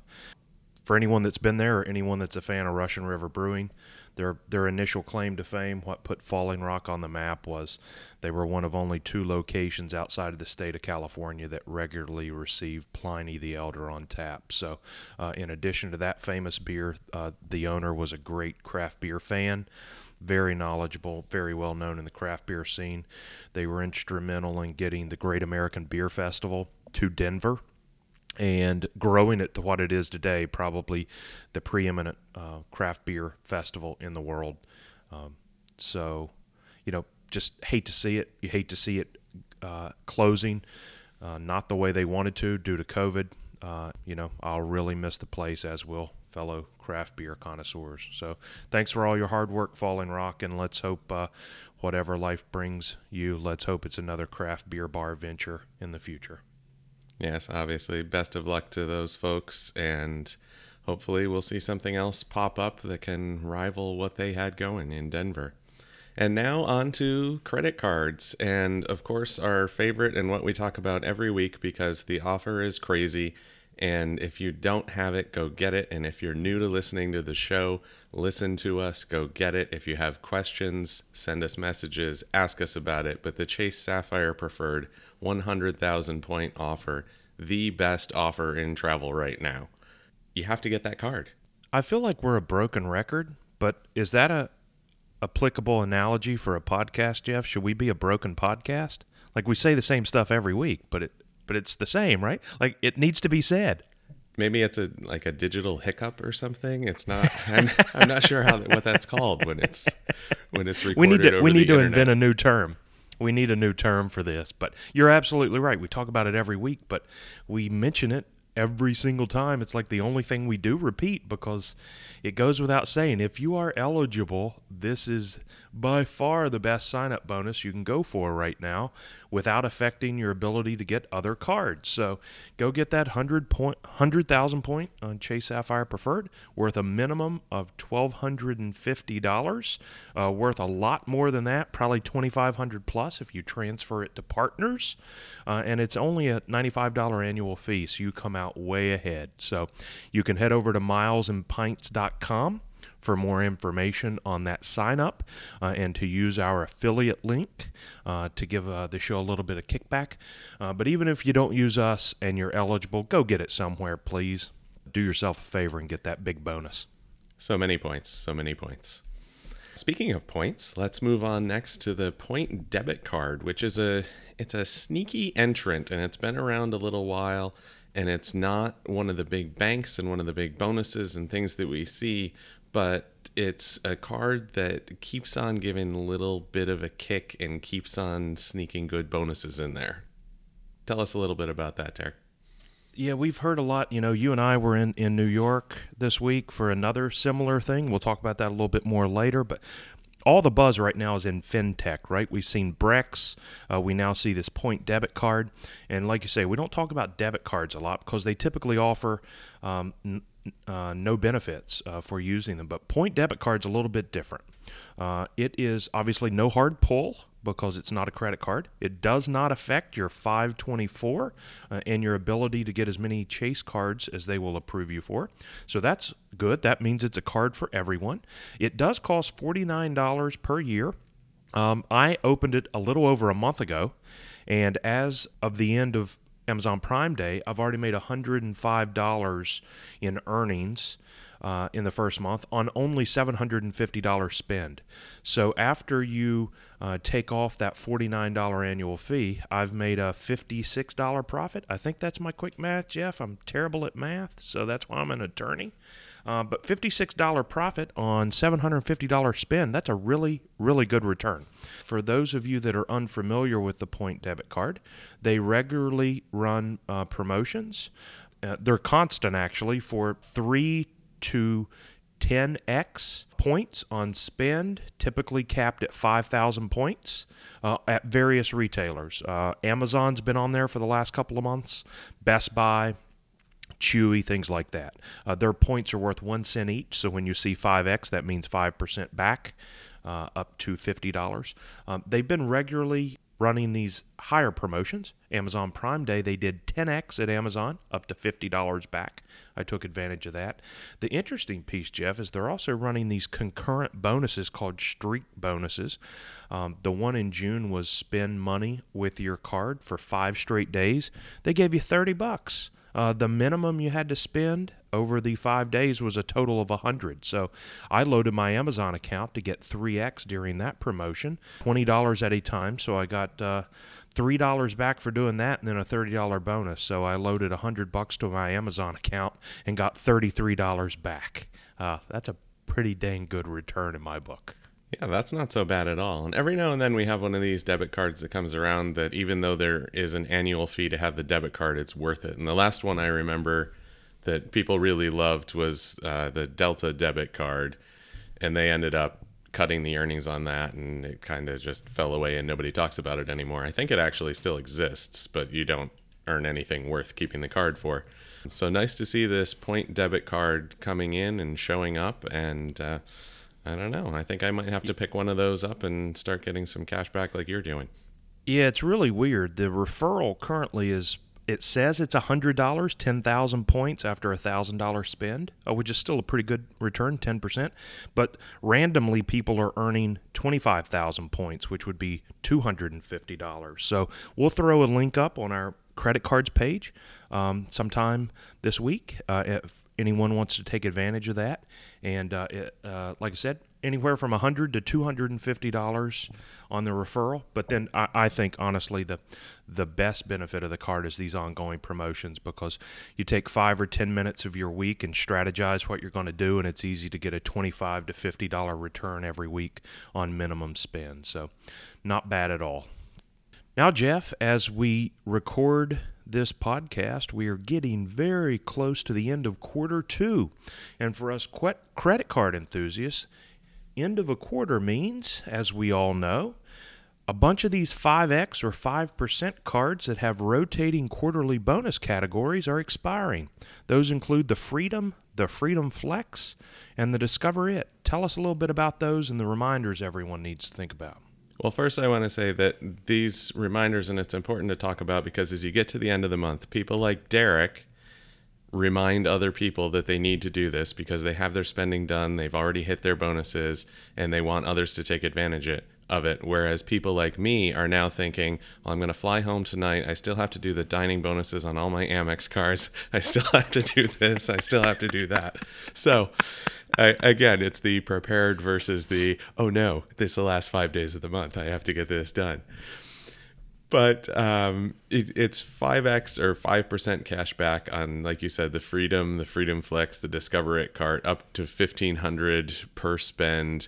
For anyone that's been there or anyone that's a fan of Russian River Brewing, their their initial claim to fame, what put Falling Rock on the map, was they were one of only two locations outside of the state of California that regularly received Pliny the Elder on tap. So, uh, in addition to that famous beer, uh, the owner was a great craft beer fan very knowledgeable, very well known in the craft beer scene. They were instrumental in getting the Great American Beer Festival to Denver and growing it to what it is today, probably the preeminent uh, craft beer festival in the world. Um, so, you know, just hate to see it. You hate to see it uh, closing, uh, not the way they wanted to due to COVID. Uh, you know, I'll really miss the place, as will fellow craft beer connoisseurs. So, thanks for all your hard work, Falling Rock, and let's hope uh, whatever life brings you, let's hope it's another craft beer bar venture in the future. Yes, obviously. Best of luck to those folks, and hopefully, we'll see something else pop up that can rival what they had going in Denver. And now on to credit cards. And of course, our favorite and what we talk about every week because the offer is crazy. And if you don't have it, go get it. And if you're new to listening to the show, listen to us, go get it. If you have questions, send us messages, ask us about it. But the Chase Sapphire Preferred 100,000 point offer, the best offer in travel right now. You have to get that card. I feel like we're a broken record, but is that a applicable analogy for a podcast, Jeff? Should we be a broken podcast? Like we say the same stuff every week, but it but it's the same, right? Like it needs to be said. Maybe it's a like a digital hiccup or something. It's not. I'm, I'm not sure how what that's called when it's when it's recorded. We need to we need to internet. invent a new term. We need a new term for this. But you're absolutely right. We talk about it every week, but we mention it every single time. It's like the only thing we do repeat because it goes without saying. If you are eligible, this is by far the best sign up bonus you can go for right now without affecting your ability to get other cards. So go get that 100 point 100,000 point on Chase Sapphire Preferred worth a minimum of $1250, uh, worth a lot more than that, probably 2500 plus if you transfer it to partners. Uh, and it's only a $95 annual fee, so you come out way ahead. So you can head over to milesandpints.com for more information on that sign up uh, and to use our affiliate link uh, to give uh, the show a little bit of kickback. Uh, but even if you don't use us and you're eligible, go get it somewhere, please. Do yourself a favor and get that big bonus. So many points. So many points. Speaking of points, let's move on next to the point debit card, which is a it's a sneaky entrant and it's been around a little while and it's not one of the big banks and one of the big bonuses and things that we see, but it's a card that keeps on giving a little bit of a kick and keeps on sneaking good bonuses in there. Tell us a little bit about that, Derek. Yeah, we've heard a lot. You know, you and I were in, in New York this week for another similar thing. We'll talk about that a little bit more later. But all the buzz right now is in fintech, right? We've seen Brex. Uh, we now see this point debit card. And like you say, we don't talk about debit cards a lot because they typically offer um, n- uh, no benefits uh, for using them. But point debit card's a little bit different. Uh, it is obviously no hard pull because it's not a credit card. It does not affect your 524 uh, and your ability to get as many Chase cards as they will approve you for. So that's good. That means it's a card for everyone. It does cost $49 per year. Um, I opened it a little over a month ago, and as of the end of Amazon Prime Day, I've already made $105 in earnings uh, in the first month on only $750 spend. So after you uh, take off that $49 annual fee, I've made a $56 profit. I think that's my quick math, Jeff. I'm terrible at math, so that's why I'm an attorney. Uh, but $56 profit on $750 spend, that's a really, really good return. For those of you that are unfamiliar with the Point debit card, they regularly run uh, promotions. Uh, they're constant actually for three to 10x points on spend, typically capped at 5,000 points uh, at various retailers. Uh, Amazon's been on there for the last couple of months, Best Buy, Chewy, things like that. Uh, their points are worth one cent each, so when you see 5x, that means 5% back. Uh, up to $50. Um, they've been regularly running these higher promotions. Amazon Prime Day, they did 10x at Amazon, up to $50 back. I took advantage of that. The interesting piece, Jeff, is they're also running these concurrent bonuses called streak bonuses. Um, the one in June was spend money with your card for five straight days. They gave you 30 bucks. Uh, the minimum you had to spend over the five days was a total of 100 so i loaded my amazon account to get 3x during that promotion $20 at a time. So i got uh, $3 back for doing that and then a $30 bonus. So i loaded 100 bucks to my amazon account and got $33 back. Uh, that's a pretty dang good return in my book Yeah, that's not so bad at all. And every now and then we have one of these debit cards that comes around that even though there is an annual fee to have the debit card, it's worth it. And the last one I remember that people really loved was uh, the Delta debit card. And they ended up cutting the earnings on that and it kind of just fell away and nobody talks about it anymore. I think it actually still exists, but you don't earn anything worth keeping the card for. So nice to see this point debit card coming in and showing up and uh, I don't know. I think I might have to pick one of those up and start getting some cash back like you're doing. Yeah, it's really weird. The referral currently is it says it's hundred dollars, ten thousand points after a thousand dollar spend, uh, which is still a pretty good return, ten percent. But randomly, people are earning twenty five thousand points, which would be two hundred and fifty dollars. So we'll throw a link up on our credit cards page um, sometime this week. Uh, anyone wants to take advantage of that, and uh, it, uh, like I said, anywhere from a hundred to two hundred and fifty dollars on the referral. But then I, I think honestly the the best benefit of the card is these ongoing promotions because you take five or ten minutes of your week and strategize what you're going to do, and it's easy to get a twenty five to fifty dollar return every week on minimum spend. So not bad at all. Now, Jeff, as we record this podcast, we are getting very close to the end of quarter two. And for us credit card enthusiasts, end of a quarter means, as we all know, a bunch of these 5X or 5% cards that have rotating quarterly bonus categories are expiring. Those include the Freedom, the Freedom Flex, and the Discover It. Tell us a little bit about those and the reminders everyone needs to think about. Well, first, I want to say that these reminders, and it's important to talk about because as you get to the end of the month, people like Derek remind other people that they need to do this because they have their spending done, they've already hit their bonuses, and they want others to take advantage of it. Whereas people like me are now thinking, well, I'm going to fly home tonight. I still have to do the dining bonuses on all my Amex cards. I still have to do this. I still have to do that. So, Again, it's the prepared versus the, oh no, this is the last five days of the month. I have to get this done. But um, it, it's 5x or 5% cash back on like you said the freedom the freedom flex the discover it cart up to 1500 per spend.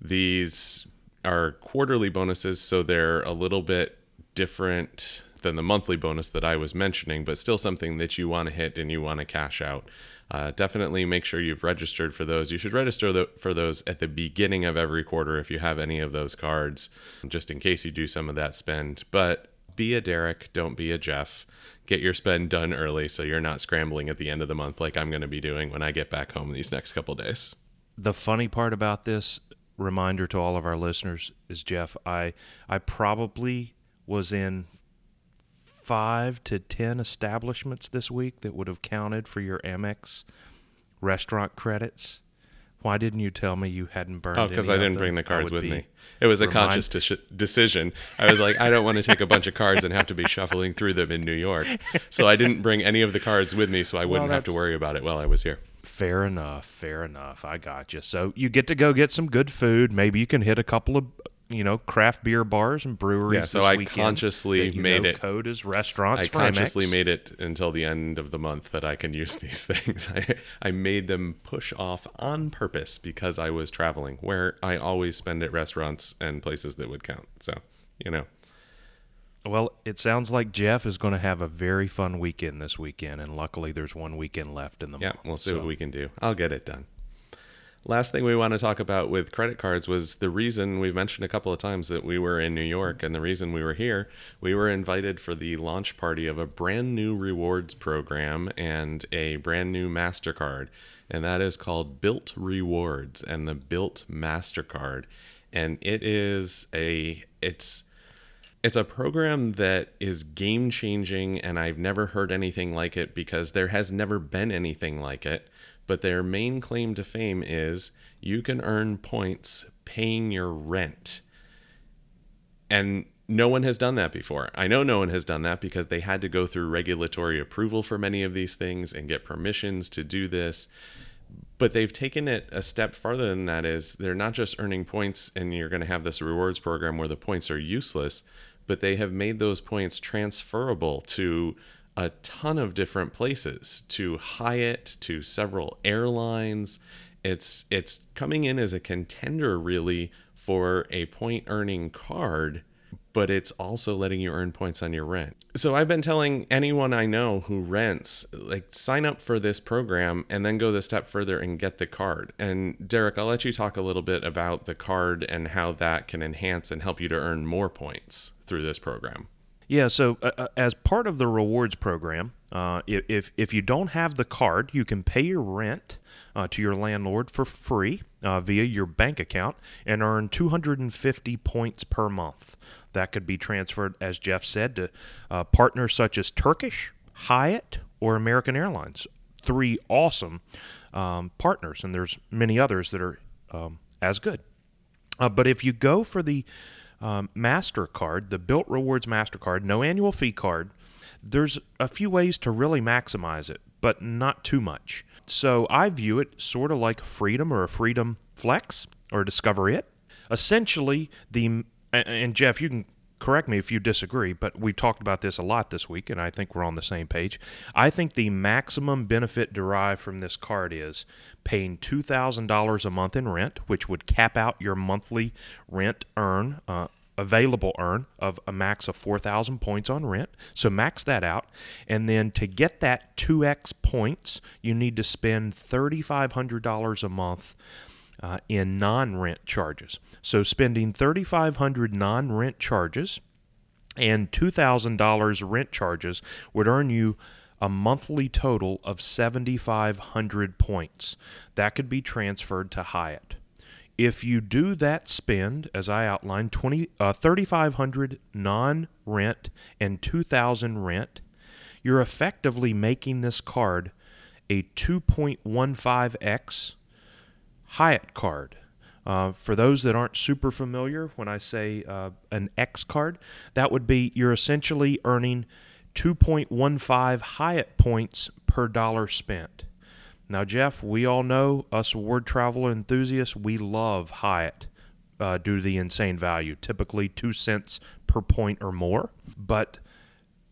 These are quarterly bonuses so they're a little bit different than the monthly bonus that i was mentioning but still something that you want to hit and you want to cash out uh, definitely make sure you've registered for those. You should register the, for those at the beginning of every quarter if you have any of those cards, just in case you do some of that spend. But be a Derek, don't be a Jeff. Get your spend done early so you're not scrambling at the end of the month like I'm going to be doing when I get back home these next couple days. The funny part about this reminder to all of our listeners is Jeff, I I probably was in five to ten establishments this week that would have counted for your Amex restaurant credits. Why didn't you tell me you hadn't burned? Oh, because I didn't bring the cards with be me. It was a remind- conscious deci- decision. I was like, I don't want to take a bunch of cards and have to be shuffling through them in New York. So I didn't bring any of the cards with me, so I wouldn't have to worry about it while I was here. Fair enough. Fair enough. I got you. So you get to go get some good food. Maybe you can hit a couple of, you know, craft beer bars and breweries. Yeah, so I consciously made it- Code as restaurants. I consciously made it until the end of the month that I can use these things. I, I made them push off on purpose because I was traveling, where I always spend at restaurants and places that would count. So, you know, Well, it sounds like Jeff is going to have a very fun weekend this weekend, and luckily there's one weekend left in the yeah, month. Yeah, we'll see so- what we can do. I'll get it done. Last thing we want to talk about with credit cards was the reason we've mentioned a couple of times that we were in New York and the reason we were here. We were invited for the launch party of a brand new rewards program and a brand new MasterCard, and that is called Bilt Rewards and the Bilt MasterCard. And it is a it's it's a program that is game changing, and I've never heard anything like it because there has never been anything like it. But their main claim to fame is you can earn points paying your rent. And no one has done that before. I know no one has done that because they had to go through regulatory approval for many of these things and get permissions to do this but they've taken it a step farther than that is they're not just earning points and you're going to have this rewards program where the points are useless but they have made those points transferable to a ton of different places to Hyatt to several airlines it's it's coming in as a contender really for a point earning card but it's also letting you earn points on your rent. So I've been telling anyone I know who rents, like sign up for this program and then go the step further and get the card. And Derek, I'll let you talk a little bit about the card and how that can enhance and help you to earn more points through this program. Yeah, so uh, uh, as part of the rewards program, uh, if if you don't have the card, you can pay your rent uh, to your landlord for free uh, via your bank account and earn 250 points per month. That could be transferred, as Jeff said, to uh, partners such as Turkish, Hyatt, or American Airlines. Three awesome um, partners, and there's many others that are um, as good. But if you go for the um, MasterCard, the Bilt Rewards MasterCard, no annual fee card, there's a few ways to really maximize it, but not too much. So I view it sort of like Freedom or a Freedom Flex or Discover It. Essentially, the and- and Jeff, you can correct me if you disagree, but we've talked about this a lot this week, and I think we're on the same page. I think the maximum benefit derived from this card is paying two thousand dollars a month in rent, which would cap out your monthly rent earn. Uh, available earn of a max of 4,000 points on rent. So max that out. And then to get that 2x points, you need to spend $3,500 a month uh, in non rent charges. So spending 3500 non rent charges and $2,000 rent charges would earn you a monthly total of 7,500 points. That could be transferred to Hyatt. If you do that spend, as I outlined, 20, uh, 3,500 non-rent and 2,000 rent, you're effectively making this card a 2.15x Hyatt card. Uh, for those that aren't super familiar, when I say uh, an X card, that would be you're essentially earning 2.15 Hyatt points per dollar spent. Now, Jeff, we all know us word travel enthusiasts, we love Hyatt uh, due to the insane value, typically two cents per point or more. But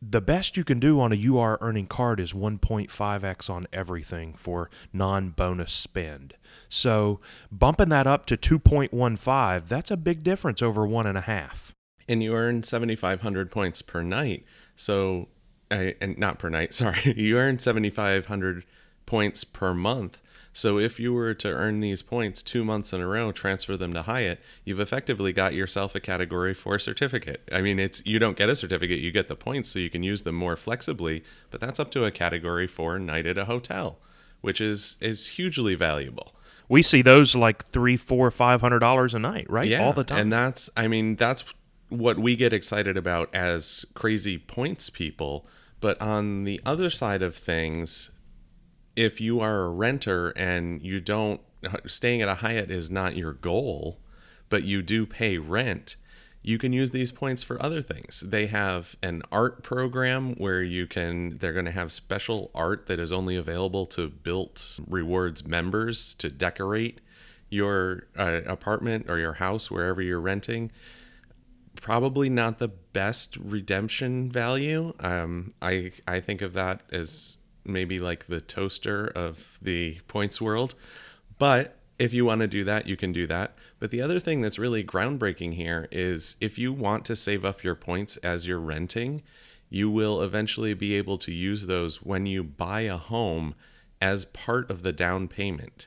the best you can do on a UR earning card is 1.5x on everything for non bonus spend. So bumping that up to 2.15, that's a big difference over one and a half. and you earn 7500 points per night so uh, and not per night sorry you earn 7500 points per month so if you were to earn these points two months in a row transfer them to hyatt you've effectively got yourself a category four certificate i mean it's you don't get a certificate you get the points so you can use them more flexibly but that's up to a category four night at a hotel which is is hugely valuable We see those like three, four, five hundred dollars a night, right? yeah, All the time. And that's, I mean, that's what we get excited about as crazy points people. But on the other side of things, if you are a renter and you don't staying at a Hyatt is not your goal, but you do pay rent, you can use these points for other things. They have an art program where you can, they're going to have special art that is only available to Bilt Rewards members to decorate your uh, apartment or your house wherever you're renting. Probably not the best redemption value. Um, I I think of that as maybe like the toaster of the points world, but if you want to do that, you can do that. But the other thing that's really groundbreaking here is if you want to save up your points as you're renting, you will eventually be able to use those when you buy a home as part of the down payment,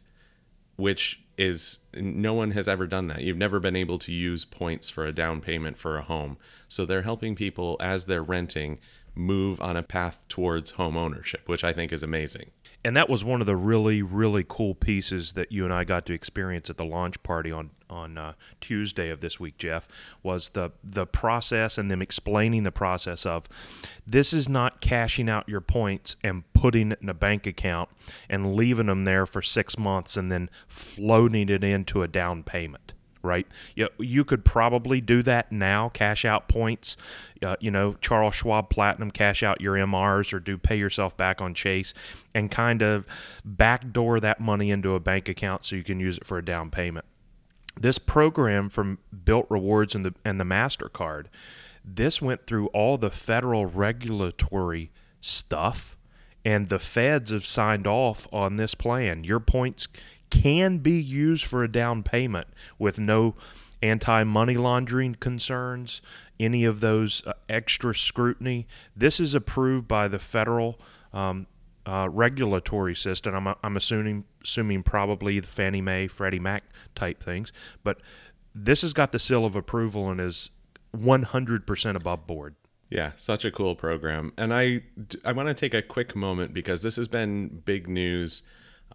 which is no one has ever done that. You've never been able to use points for a down payment for a home. So they're helping people as they're renting move on a path towards home ownership, which I think is amazing. And that was one of the really really cool pieces that you and I got to experience at the launch party on on uh, Tuesday of this week, Jeff, was the the process and them explaining the process of this is not cashing out your points and putting it in a bank account and leaving them there for six months and then floating it into a down payment right? You, you could probably do that now, cash out points, uh, you know, Charles Schwab Platinum, cash out your MRs or do pay yourself back on Chase and kind of backdoor that money into a bank account so you can use it for a down payment. This program from Bilt Rewards and the and the Mastercard, this went through all the federal regulatory stuff and the feds have signed off on this plan. Your points can be used for a down payment with no anti money laundering concerns, any of those uh, extra scrutiny. This is approved by the federal um, uh, regulatory system. I'm, I'm assuming, assuming probably the Fannie Mae, Freddie Mac type things, but this has got the seal of approval and is 100% above board. Yeah, such a cool program. And I, I want to take a quick moment because this has been big news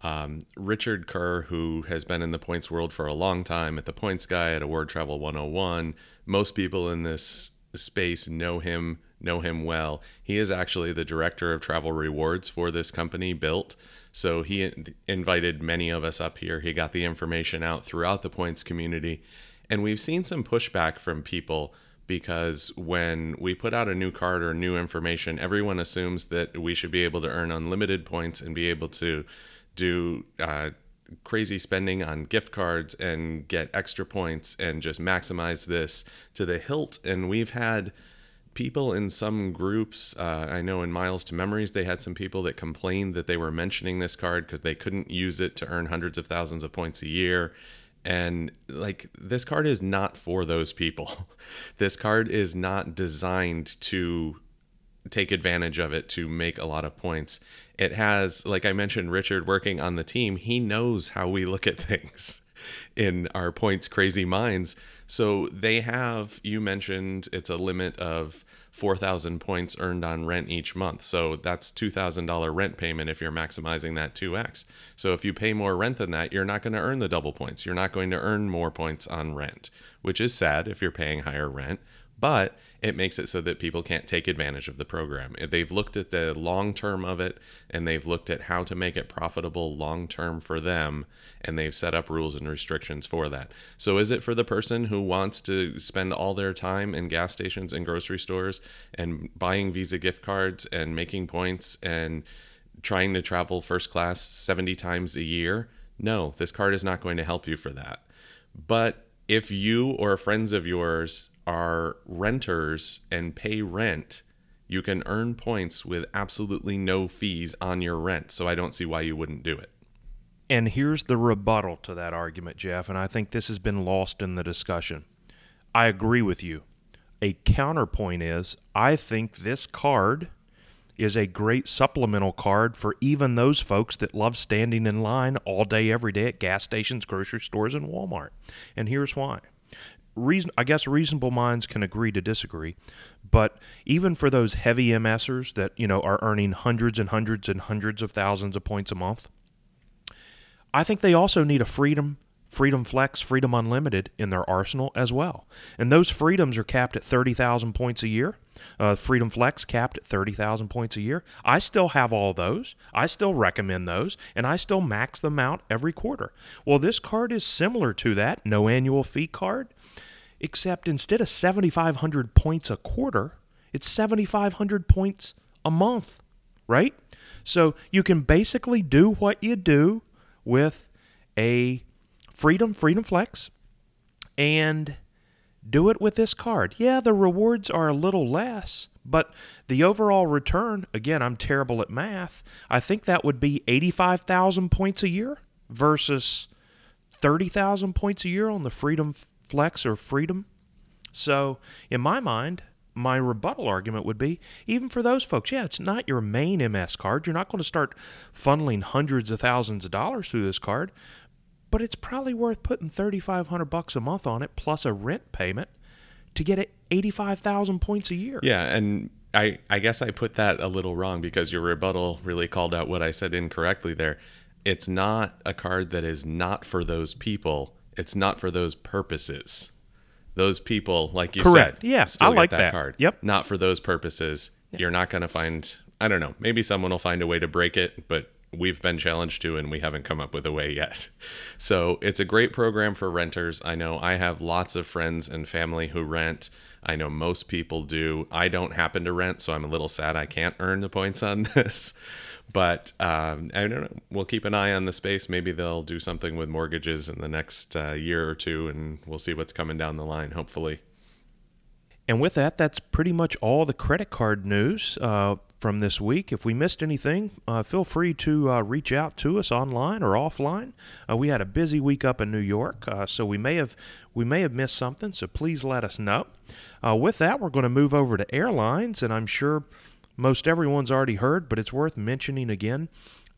um, Richard Kerr, who has been in the points world for a long time at the Points Guy at Award Travel 101, most people in this space know him know him well. He is actually the director of travel rewards for this company Bilt. So he invited many of us up here. He got the information out throughout the points community. And we've seen some pushback from people because when we put out a new card or new information, everyone assumes that we should be able to earn unlimited points and be able to do uh, crazy spending on gift cards and get extra points and just maximize this to the hilt. And we've had people in some groups, uh, I know in Miles to Memories, they had some people that complained that they were mentioning this card because they couldn't use it to earn hundreds of thousands of points a year. And like this card is not for those people. this card is not designed to take advantage of it to make a lot of points. It has like i mentioned richard working on the team he knows how we look at things in our points crazy minds. So they have you mentioned it's a limit of 4000 points earned on rent each month. So that's $2000 rent payment if you're maximizing that 2x so if you pay more rent than that you're not going to earn the double points. You're not going to earn more points on rent which is sad if you're paying higher rent but it makes it so that people can't take advantage of the program. They've looked at the long term of it and they've looked at how to make it profitable long term for them and they've set up rules and restrictions for that. So is it for the person who wants to spend all their time in gas stations and grocery stores and buying Visa gift cards and making points and trying to travel first class 70 times a year? No, this card is not going to help you for that. But if you or friends of yours are renters and pay rent, you can earn points with absolutely no fees on your rent. So I don't see why you wouldn't do it. And here's the rebuttal to that argument, Jeff, and I think this has been lost in the discussion. I agree with you. A counterpoint is I think this card is a great supplemental card for even those folks that love standing in line all day, every day at gas stations, grocery stores, and Walmart. And here's why reason I guess reasonable minds can agree to disagree, but even for those heavy MSers that you know are earning hundreds and hundreds and hundreds of thousands of points a month, I think they also need a freedom Freedom Flex, Freedom Unlimited in their arsenal as well. And those freedoms are capped at 30,000 points a year. Uh, Freedom Flex capped at 30,000 points a year. I still have all those. I still recommend those, and I still max them out every quarter. Well, this card is similar to that no annual fee card, except instead of 7,500 points a quarter, it's 7,500 points a month, right? So you can basically do what you do with a Freedom, Freedom Flex, and do it with this card. Yeah, the rewards are a little less, but the overall return, again, I'm terrible at math. I think that would be 85,000 points a year versus 30,000 points a year on the Freedom Flex or Freedom. So, in my mind, my rebuttal argument would be even for those folks, yeah, it's not your main MS card. You're not going to start funneling hundreds of thousands of dollars through this card, but it's probably worth putting 3500 bucks a month on it plus a rent payment to get it 85,000 points a year. Yeah, and I I guess I put that a little wrong because your rebuttal really called out what I said incorrectly there. It's not a card that is not for those people. It's not for those purposes. Those people, like you Correct. said, Yeah, still I like that, that. card. Yep. Not for those purposes. You're not going to find. I don't know. Maybe someone will find a way to break it, but we've been challenged to, and we haven't come up with a way yet. So it's a great program for renters. I know I have lots of friends and family who rent. I know most people do. I don't happen to rent, so I'm a little sad I can't earn the points on this. But um, I don't know. We'll keep an eye on the space. Maybe they'll do something with mortgages in the next uh, year or two, and we'll see what's coming down the line. Hopefully. And with that, that's pretty much all the credit card news uh, from this week. If we missed anything, uh, feel free to uh, reach out to us online or offline. Uh, we had a busy week up in New York, uh, so we may have we may have missed something. So please let us know. Uh, with that, we're going to move over to airlines, and I'm sure most everyone's already heard, but it's worth mentioning again.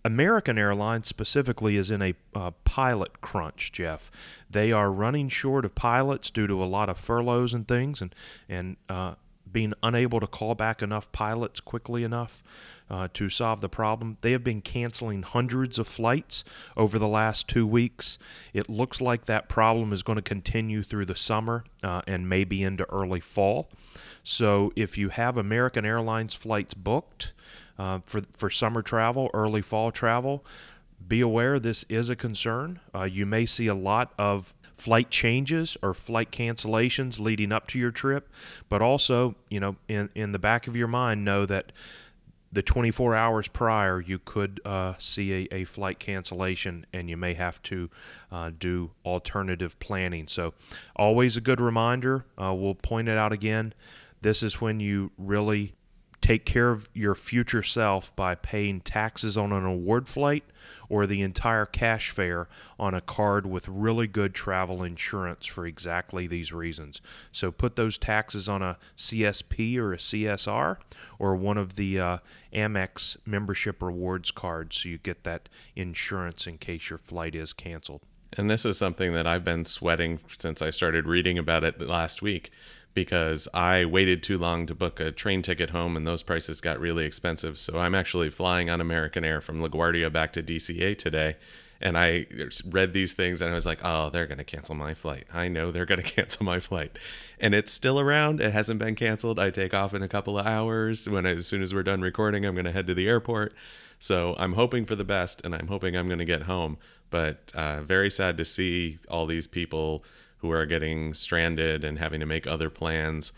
American Airlines specifically is in a uh, pilot crunch, Jeff. They are running short of pilots due to a lot of furloughs and things, and and uh, being unable to call back enough pilots quickly enough uh, to solve the problem. They have been canceling hundreds of flights over the last two weeks. It looks like that problem is going to continue through the summer uh, and maybe into early fall. So if you have American Airlines flights booked uh, for for summer travel, early fall travel, be aware this is a concern. Uh, you may see a lot of flight changes or flight cancellations leading up to your trip, but also, you know, in in the back of your mind, know that the 24 hours prior, you could uh, see a, a flight cancellation and you may have to uh, do alternative planning. So, always a good reminder. Uh, we'll point it out again. This is when you really take care of your future self by paying taxes on an award flight or the entire cash fare on a card with really good travel insurance for exactly these reasons. So put those taxes on a CSP or a CSR or one of the uh, Amex membership rewards cards so you get that insurance in case your flight is canceled. And this is something that I've been sweating since I started reading about it last week because I waited too long to book a train ticket home and those prices got really expensive. So I'm actually flying on American Air from LaGuardia back to DCA today. And I read these things and I was like, oh, they're going to cancel my flight. I know they're going to cancel my flight. And it's still around. It hasn't been canceled. I take off in a couple of hours. When as soon as we're done recording, I'm going to head to the airport. So I'm hoping for the best and I'm hoping I'm going to get home. But uh, very sad to see all these people who are getting stranded and having to make other plans.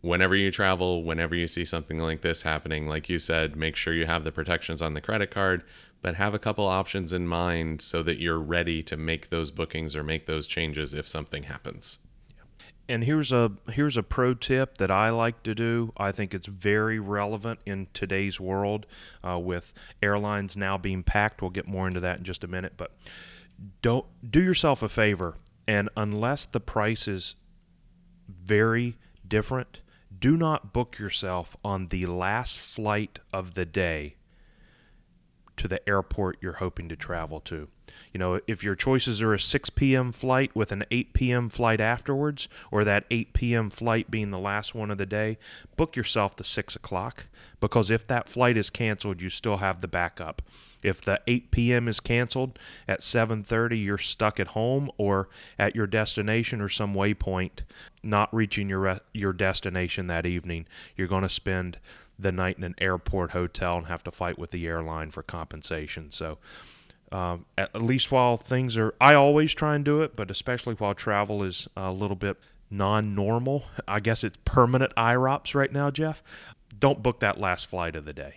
Whenever you travel, whenever you see something like this happening, like you said, make sure you have the protections on the credit card, but have a couple options in mind so that you're ready to make those bookings or make those changes if something happens. And here's a here's a pro tip that I like to do. I think it's very relevant in today's world uh, with airlines now being packed. We'll get more into that in just a minute, but don't do yourself a favor and unless the price is very different, do not book yourself on the last flight of the day to the airport you're hoping to travel to. You know, if your choices are a 6 p.m. flight with an 8 p.m. flight afterwards, or that 8 p.m. flight being the last one of the day, book yourself the 6 o'clock because if that flight is canceled, you still have the backup. If the 8 p.m. is canceled at 7:30, you're stuck at home or at your destination or some waypoint, not reaching your your destination that evening. You're going to spend the night in an airport hotel and have to fight with the airline for compensation. So, um, at least while things are, I always try and do it, but especially while travel is a little bit non-normal. I guess it's permanent IROPS right now, Jeff. Don't book that last flight of the day.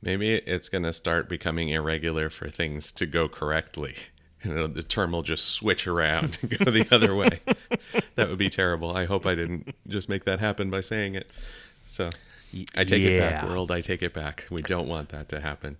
Maybe it's going to start becoming irregular for things to go correctly. You know, the term will just switch around and go the other way. that would be terrible. I hope I didn't just make that happen by saying it. So I take it back, world. I take it back. We don't want that to happen.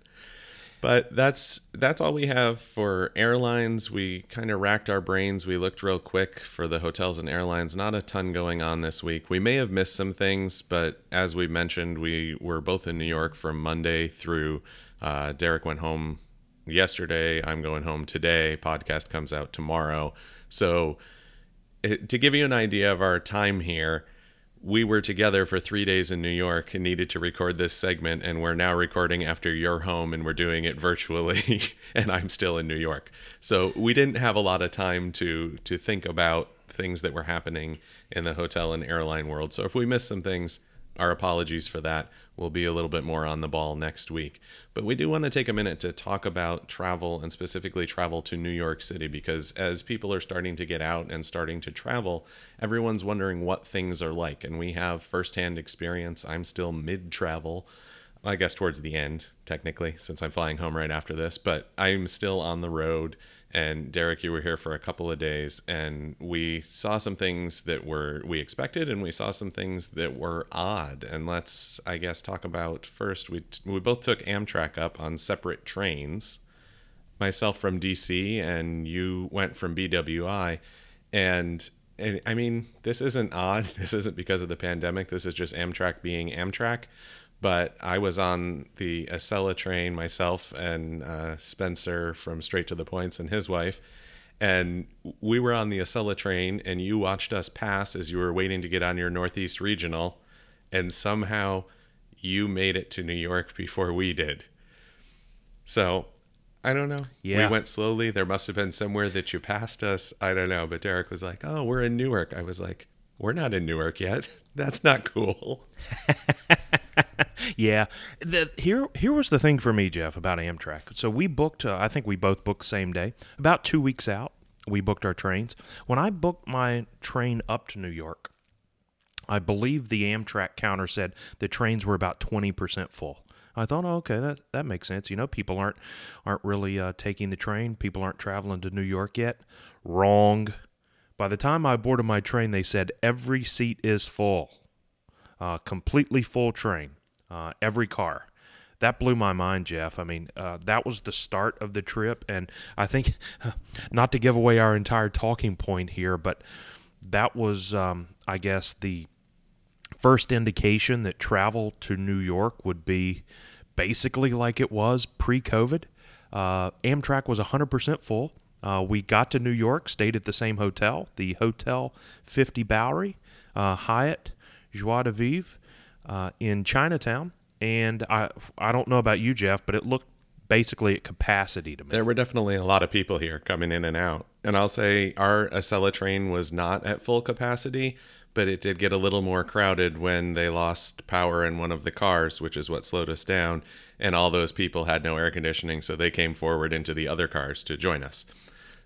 But that's that's all we have for airlines. We kind of racked our brains. We looked real quick for the hotels and airlines. Not a ton going on this week. We may have missed some things, but as we mentioned, we were both in New York from Monday through. Uh, Derek went home yesterday. I'm going home today. Podcast comes out tomorrow. So to give you an idea of our time here, we were together for three days in New York and needed to record this segment, and we're now recording after you're home and we're doing it virtually, and I'm still in New York. So we didn't have a lot of time to to think about things that were happening in the hotel and airline world. So if we missed some things, our apologies for that. We'll be a little bit more on the ball next week. But we do want to take a minute to talk about travel and specifically travel to New York City because as people are starting to get out and starting to travel, everyone's wondering what things are like. And we have firsthand experience. I'm still mid travel. I guess towards the end, technically, since I'm flying home right after this, but I'm still on the road. And Derek, you were here for a couple of days, and we saw some things that were we expected, and we saw some things that were odd. And let's, I guess, talk about first. We we both took Amtrak up on separate trains. Myself from DC, and you went from BWI, and and I mean, this isn't odd. This isn't because of the pandemic. This is just Amtrak being Amtrak. But I was on the Acela train myself and uh, Spencer from Straight to the Points and his wife. And we were on the Acela train, and you watched us pass as you were waiting to get on your Northeast Regional. And somehow you made it to New York before we did. So I don't know. Yeah. We went slowly. There must have been somewhere that you passed us. I don't know. But Derek was like, oh, we're in Newark. I was like, we're not in Newark yet. That's not cool. Yeah, the, here here was the thing for me, Jeff, about Amtrak. So we booked. Uh, I think we both booked same day. About two weeks out, we booked our trains. When I booked my train up to New York, I believe the Amtrak counter said the trains were about twenty percent full. I thought, oh, okay, that that makes sense. You know, people aren't aren't really uh, taking the train. People aren't traveling to New York yet. Wrong. By the time I boarded my train, they said every seat is full uh, completely full train, uh, every car. That blew my mind, Jeff. I mean, uh, that was the start of the trip, and I think, not to give away our entire talking point here, but that was, um, I guess, the first indication that travel to New York would be basically like it was pre-COVID. Uh, Amtrak was 100% full. Uh, we got to New York, stayed at the same hotel, the Hotel 50 Bowery, uh, Hyatt, Joie de Vivre, uh, in Chinatown. And I, I don't know about you, Jeff, but it looked basically at capacity to me. There were definitely a lot of people here coming in and out. And I'll say our Acela train was not at full capacity, but it did get a little more crowded when they lost power in one of the cars, which is what slowed us down. And all those people had no air conditioning, so they came forward into the other cars to join us.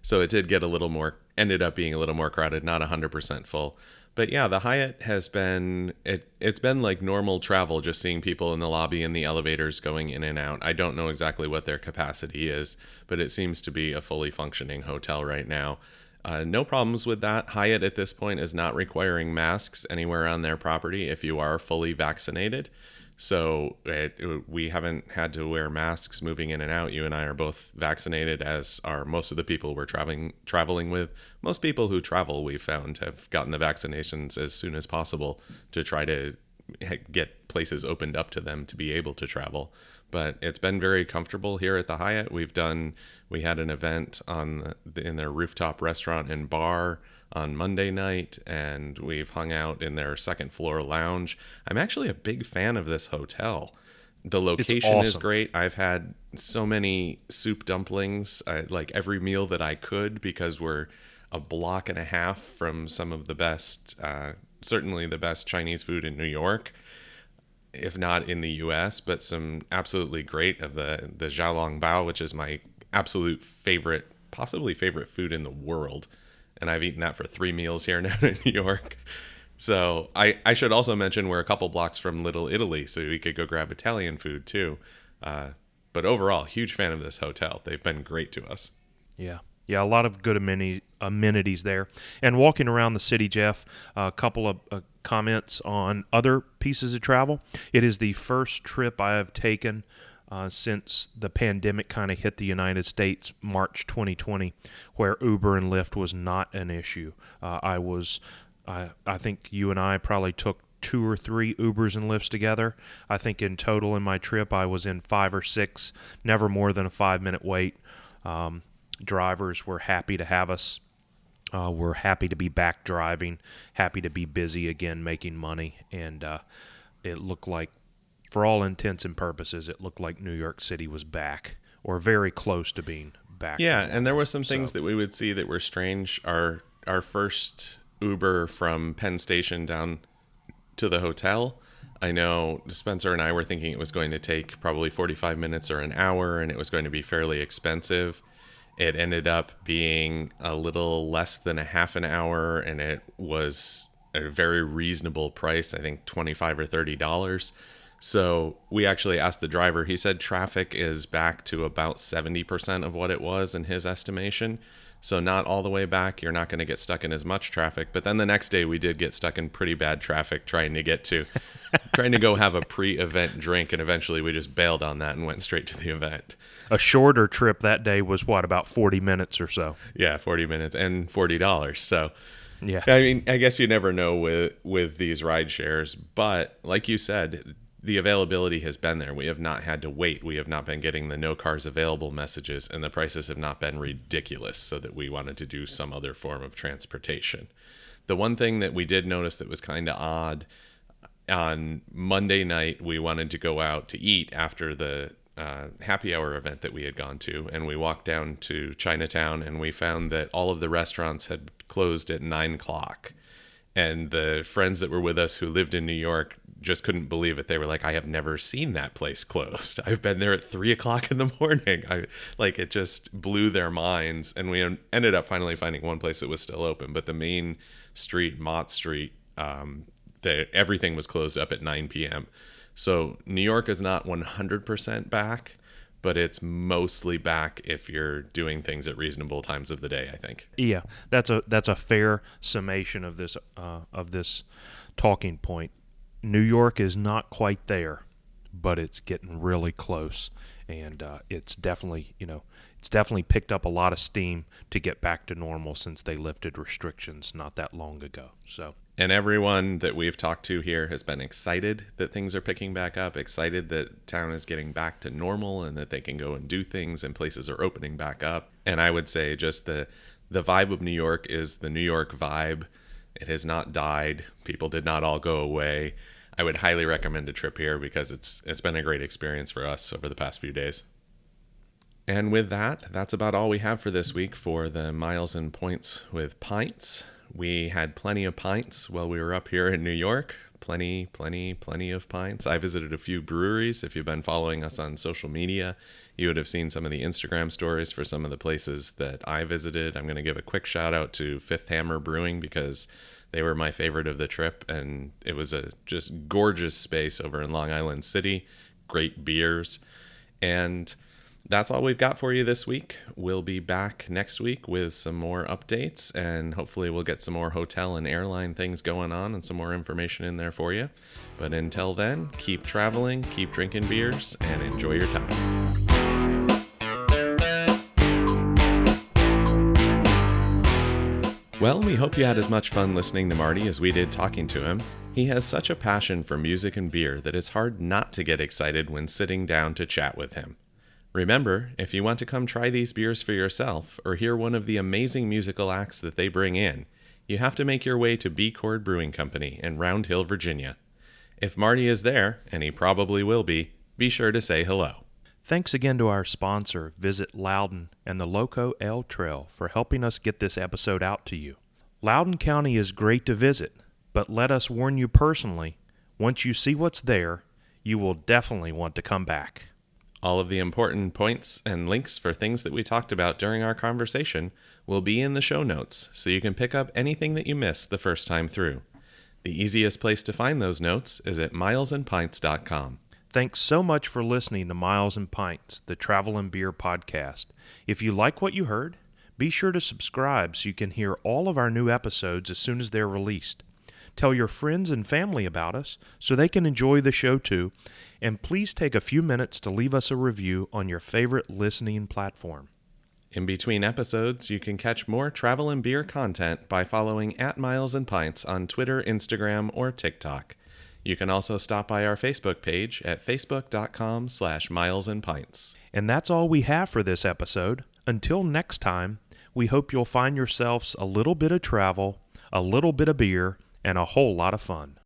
So it did get a little more, ended up being a little more crowded, not 100% full. But yeah, the Hyatt has been it it's been like normal travel just seeing people in the lobby and the elevators going in and out. I don't know exactly what their capacity is, but it seems to be a fully functioning hotel right now. Uh, no problems with that. Hyatt at this point is not requiring masks anywhere on their property if you are fully vaccinated. So it, we haven't had to wear masks moving in and out. You and I are both vaccinated, as are most of the people we're traveling traveling with. Most people who travel, we've found, have gotten the vaccinations as soon as possible to try to get places opened up to them to be able to travel. But it's been very comfortable here at the Hyatt. We've done we had an event on the, in their rooftop restaurant and bar on Monday night, and we've hung out in their second floor lounge. I'm actually a big fan of this hotel. The location is great. I've had so many soup dumplings, I, like every meal that I could, because we're a block and a half from some of the best, uh, certainly the best Chinese food in New York, if not in the U.S. But some absolutely great of the the Xiaolong Bao, which is my absolute favorite, possibly favorite food in the world, and I've eaten that for three meals here now in New York. So I, I should also mention we're a couple blocks from Little Italy, so we could go grab Italian food too. Uh, but overall, huge fan of this hotel. They've been great to us. Yeah. Yeah, a lot of good ameni- amenities there. And walking around the city, Jeff, a couple of uh, comments on other pieces of travel. It is the first trip I have taken uh, since the pandemic kind of hit the United States, March 2020, where Uber and Lyft was not an issue. Uh, I was, I, I think you and I probably took two or three Ubers and Lyfts together. I think in total in my trip, I was in five or six, never more than a five minute wait. Um, drivers were happy to have us. Uh, we're happy to be back driving, happy to be busy again, making money, and uh, it looked like, for all intents and purposes, it looked like New York City was back or very close to being back. Yeah, and there were some things So- that we would see that were strange. Our our first Uber from Penn Station down to the hotel. I know Spencer and I were thinking it was going to take probably 45 minutes or an hour and it was going to be fairly expensive. It ended up being a little less than a half an hour and it was a very reasonable price, I think 25 or 30 dollars. So we actually asked the driver. He said traffic is back to about 70% of what it was in his estimation. So not all the way back. You're not going to get stuck in as much traffic. But then the next day we did get stuck in pretty bad traffic trying to get to trying to go have a pre-event drink and eventually we just bailed on that and went straight to the event. A shorter trip that day was what about 40 minutes or so. Yeah, 40 minutes and $40. So Yeah. I mean, I guess you never know with with these ride shares, but like you said, the availability has been there. We have not had to wait. We have not been getting the no cars available messages, and the prices have not been ridiculous. So that we wanted to do some other form of transportation. The one thing that we did notice that was kind of odd on Monday night, we wanted to go out to eat after the uh, happy hour event that we had gone to, and we walked down to Chinatown, and we found that all of the restaurants had closed at nine o'clock. And the friends that were with us who lived in New York just couldn't believe it. They were like, "I have never seen that place closed. I've been there at three o'clock in the morning." I like it just blew their minds, and we ended up finally finding one place that was still open. But the main street, Mott Street, um, the, everything was closed up at 9 p.m. So New York is not 100% back, but it's mostly back if you're doing things at reasonable times of the day. I think. Yeah, that's a that's a fair summation of this uh, of this talking point. New York is not quite there, but it's getting really close, and uh, it's definitely you know it's definitely picked up a lot of steam to get back to normal since they lifted restrictions not that long ago. So And everyone that we've talked to here has been excited that things are picking back up, excited that town is getting back to normal and that they can go and do things and places are opening back up. And I would say just the the vibe of New York is the New York vibe. It has not died. People did not all go away. I would highly recommend a trip here because it's it's been a great experience for us over the past few days. And with that, that's about all we have for this week for the miles and points with pints. We had plenty of pints while we were up here in New York. Plenty, plenty, plenty of pints. I visited a few breweries. If you've been following us on social media, you would have seen some of the Instagram stories for some of the places that I visited. I'm going to give a quick shout out to Fifth Hammer Brewing because they were my favorite of the trip, and it was a just gorgeous space over in Long Island City. Great beers. And that's all we've got for you this week. We'll be back next week with some more updates and hopefully we'll get some more hotel and airline things going on and some more information in there for you. But until then, keep traveling, keep drinking beers, and enjoy your time. Well, we hope you had as much fun listening to Marty as we did talking to him. He has such a passion for music and beer that it's hard not to get excited when sitting down to chat with him. Remember, if you want to come try these beers for yourself or hear one of the amazing musical acts that they bring in, you have to make your way to B Chord Brewing Company in Round Hill, Virginia. If Marty is there, and he probably will be, Be sure to say hello. Thanks again to our sponsor, Visit Loudoun and the LoCo Ale Trail, for helping us get this episode out to you. Loudoun County is great to visit, but let us warn you personally once you see what's there, you will definitely want to come back. All of the important points and links for things that we talked about during our conversation will be in the show notes, so you can pick up anything that you missed the first time through. The easiest place to find those notes is at milesandpints.com. Thanks so much for listening to Miles and Pints, the travel and beer podcast. If you like what you heard, be sure to subscribe so you can hear all of our new episodes as soon as they're released. Tell your friends and family about us so they can enjoy the show too. And please take a few minutes to leave us a review on your favorite listening platform. In between episodes, you can catch more travel and beer content by following at Miles and Pints on Twitter, Instagram, or TikTok. You can also stop by our Facebook page at facebook.com slash miles and pints. And that's all we have for this episode. Until next time, we hope you'll find yourselves a little bit of travel, a little bit of beer, and a whole lot of fun.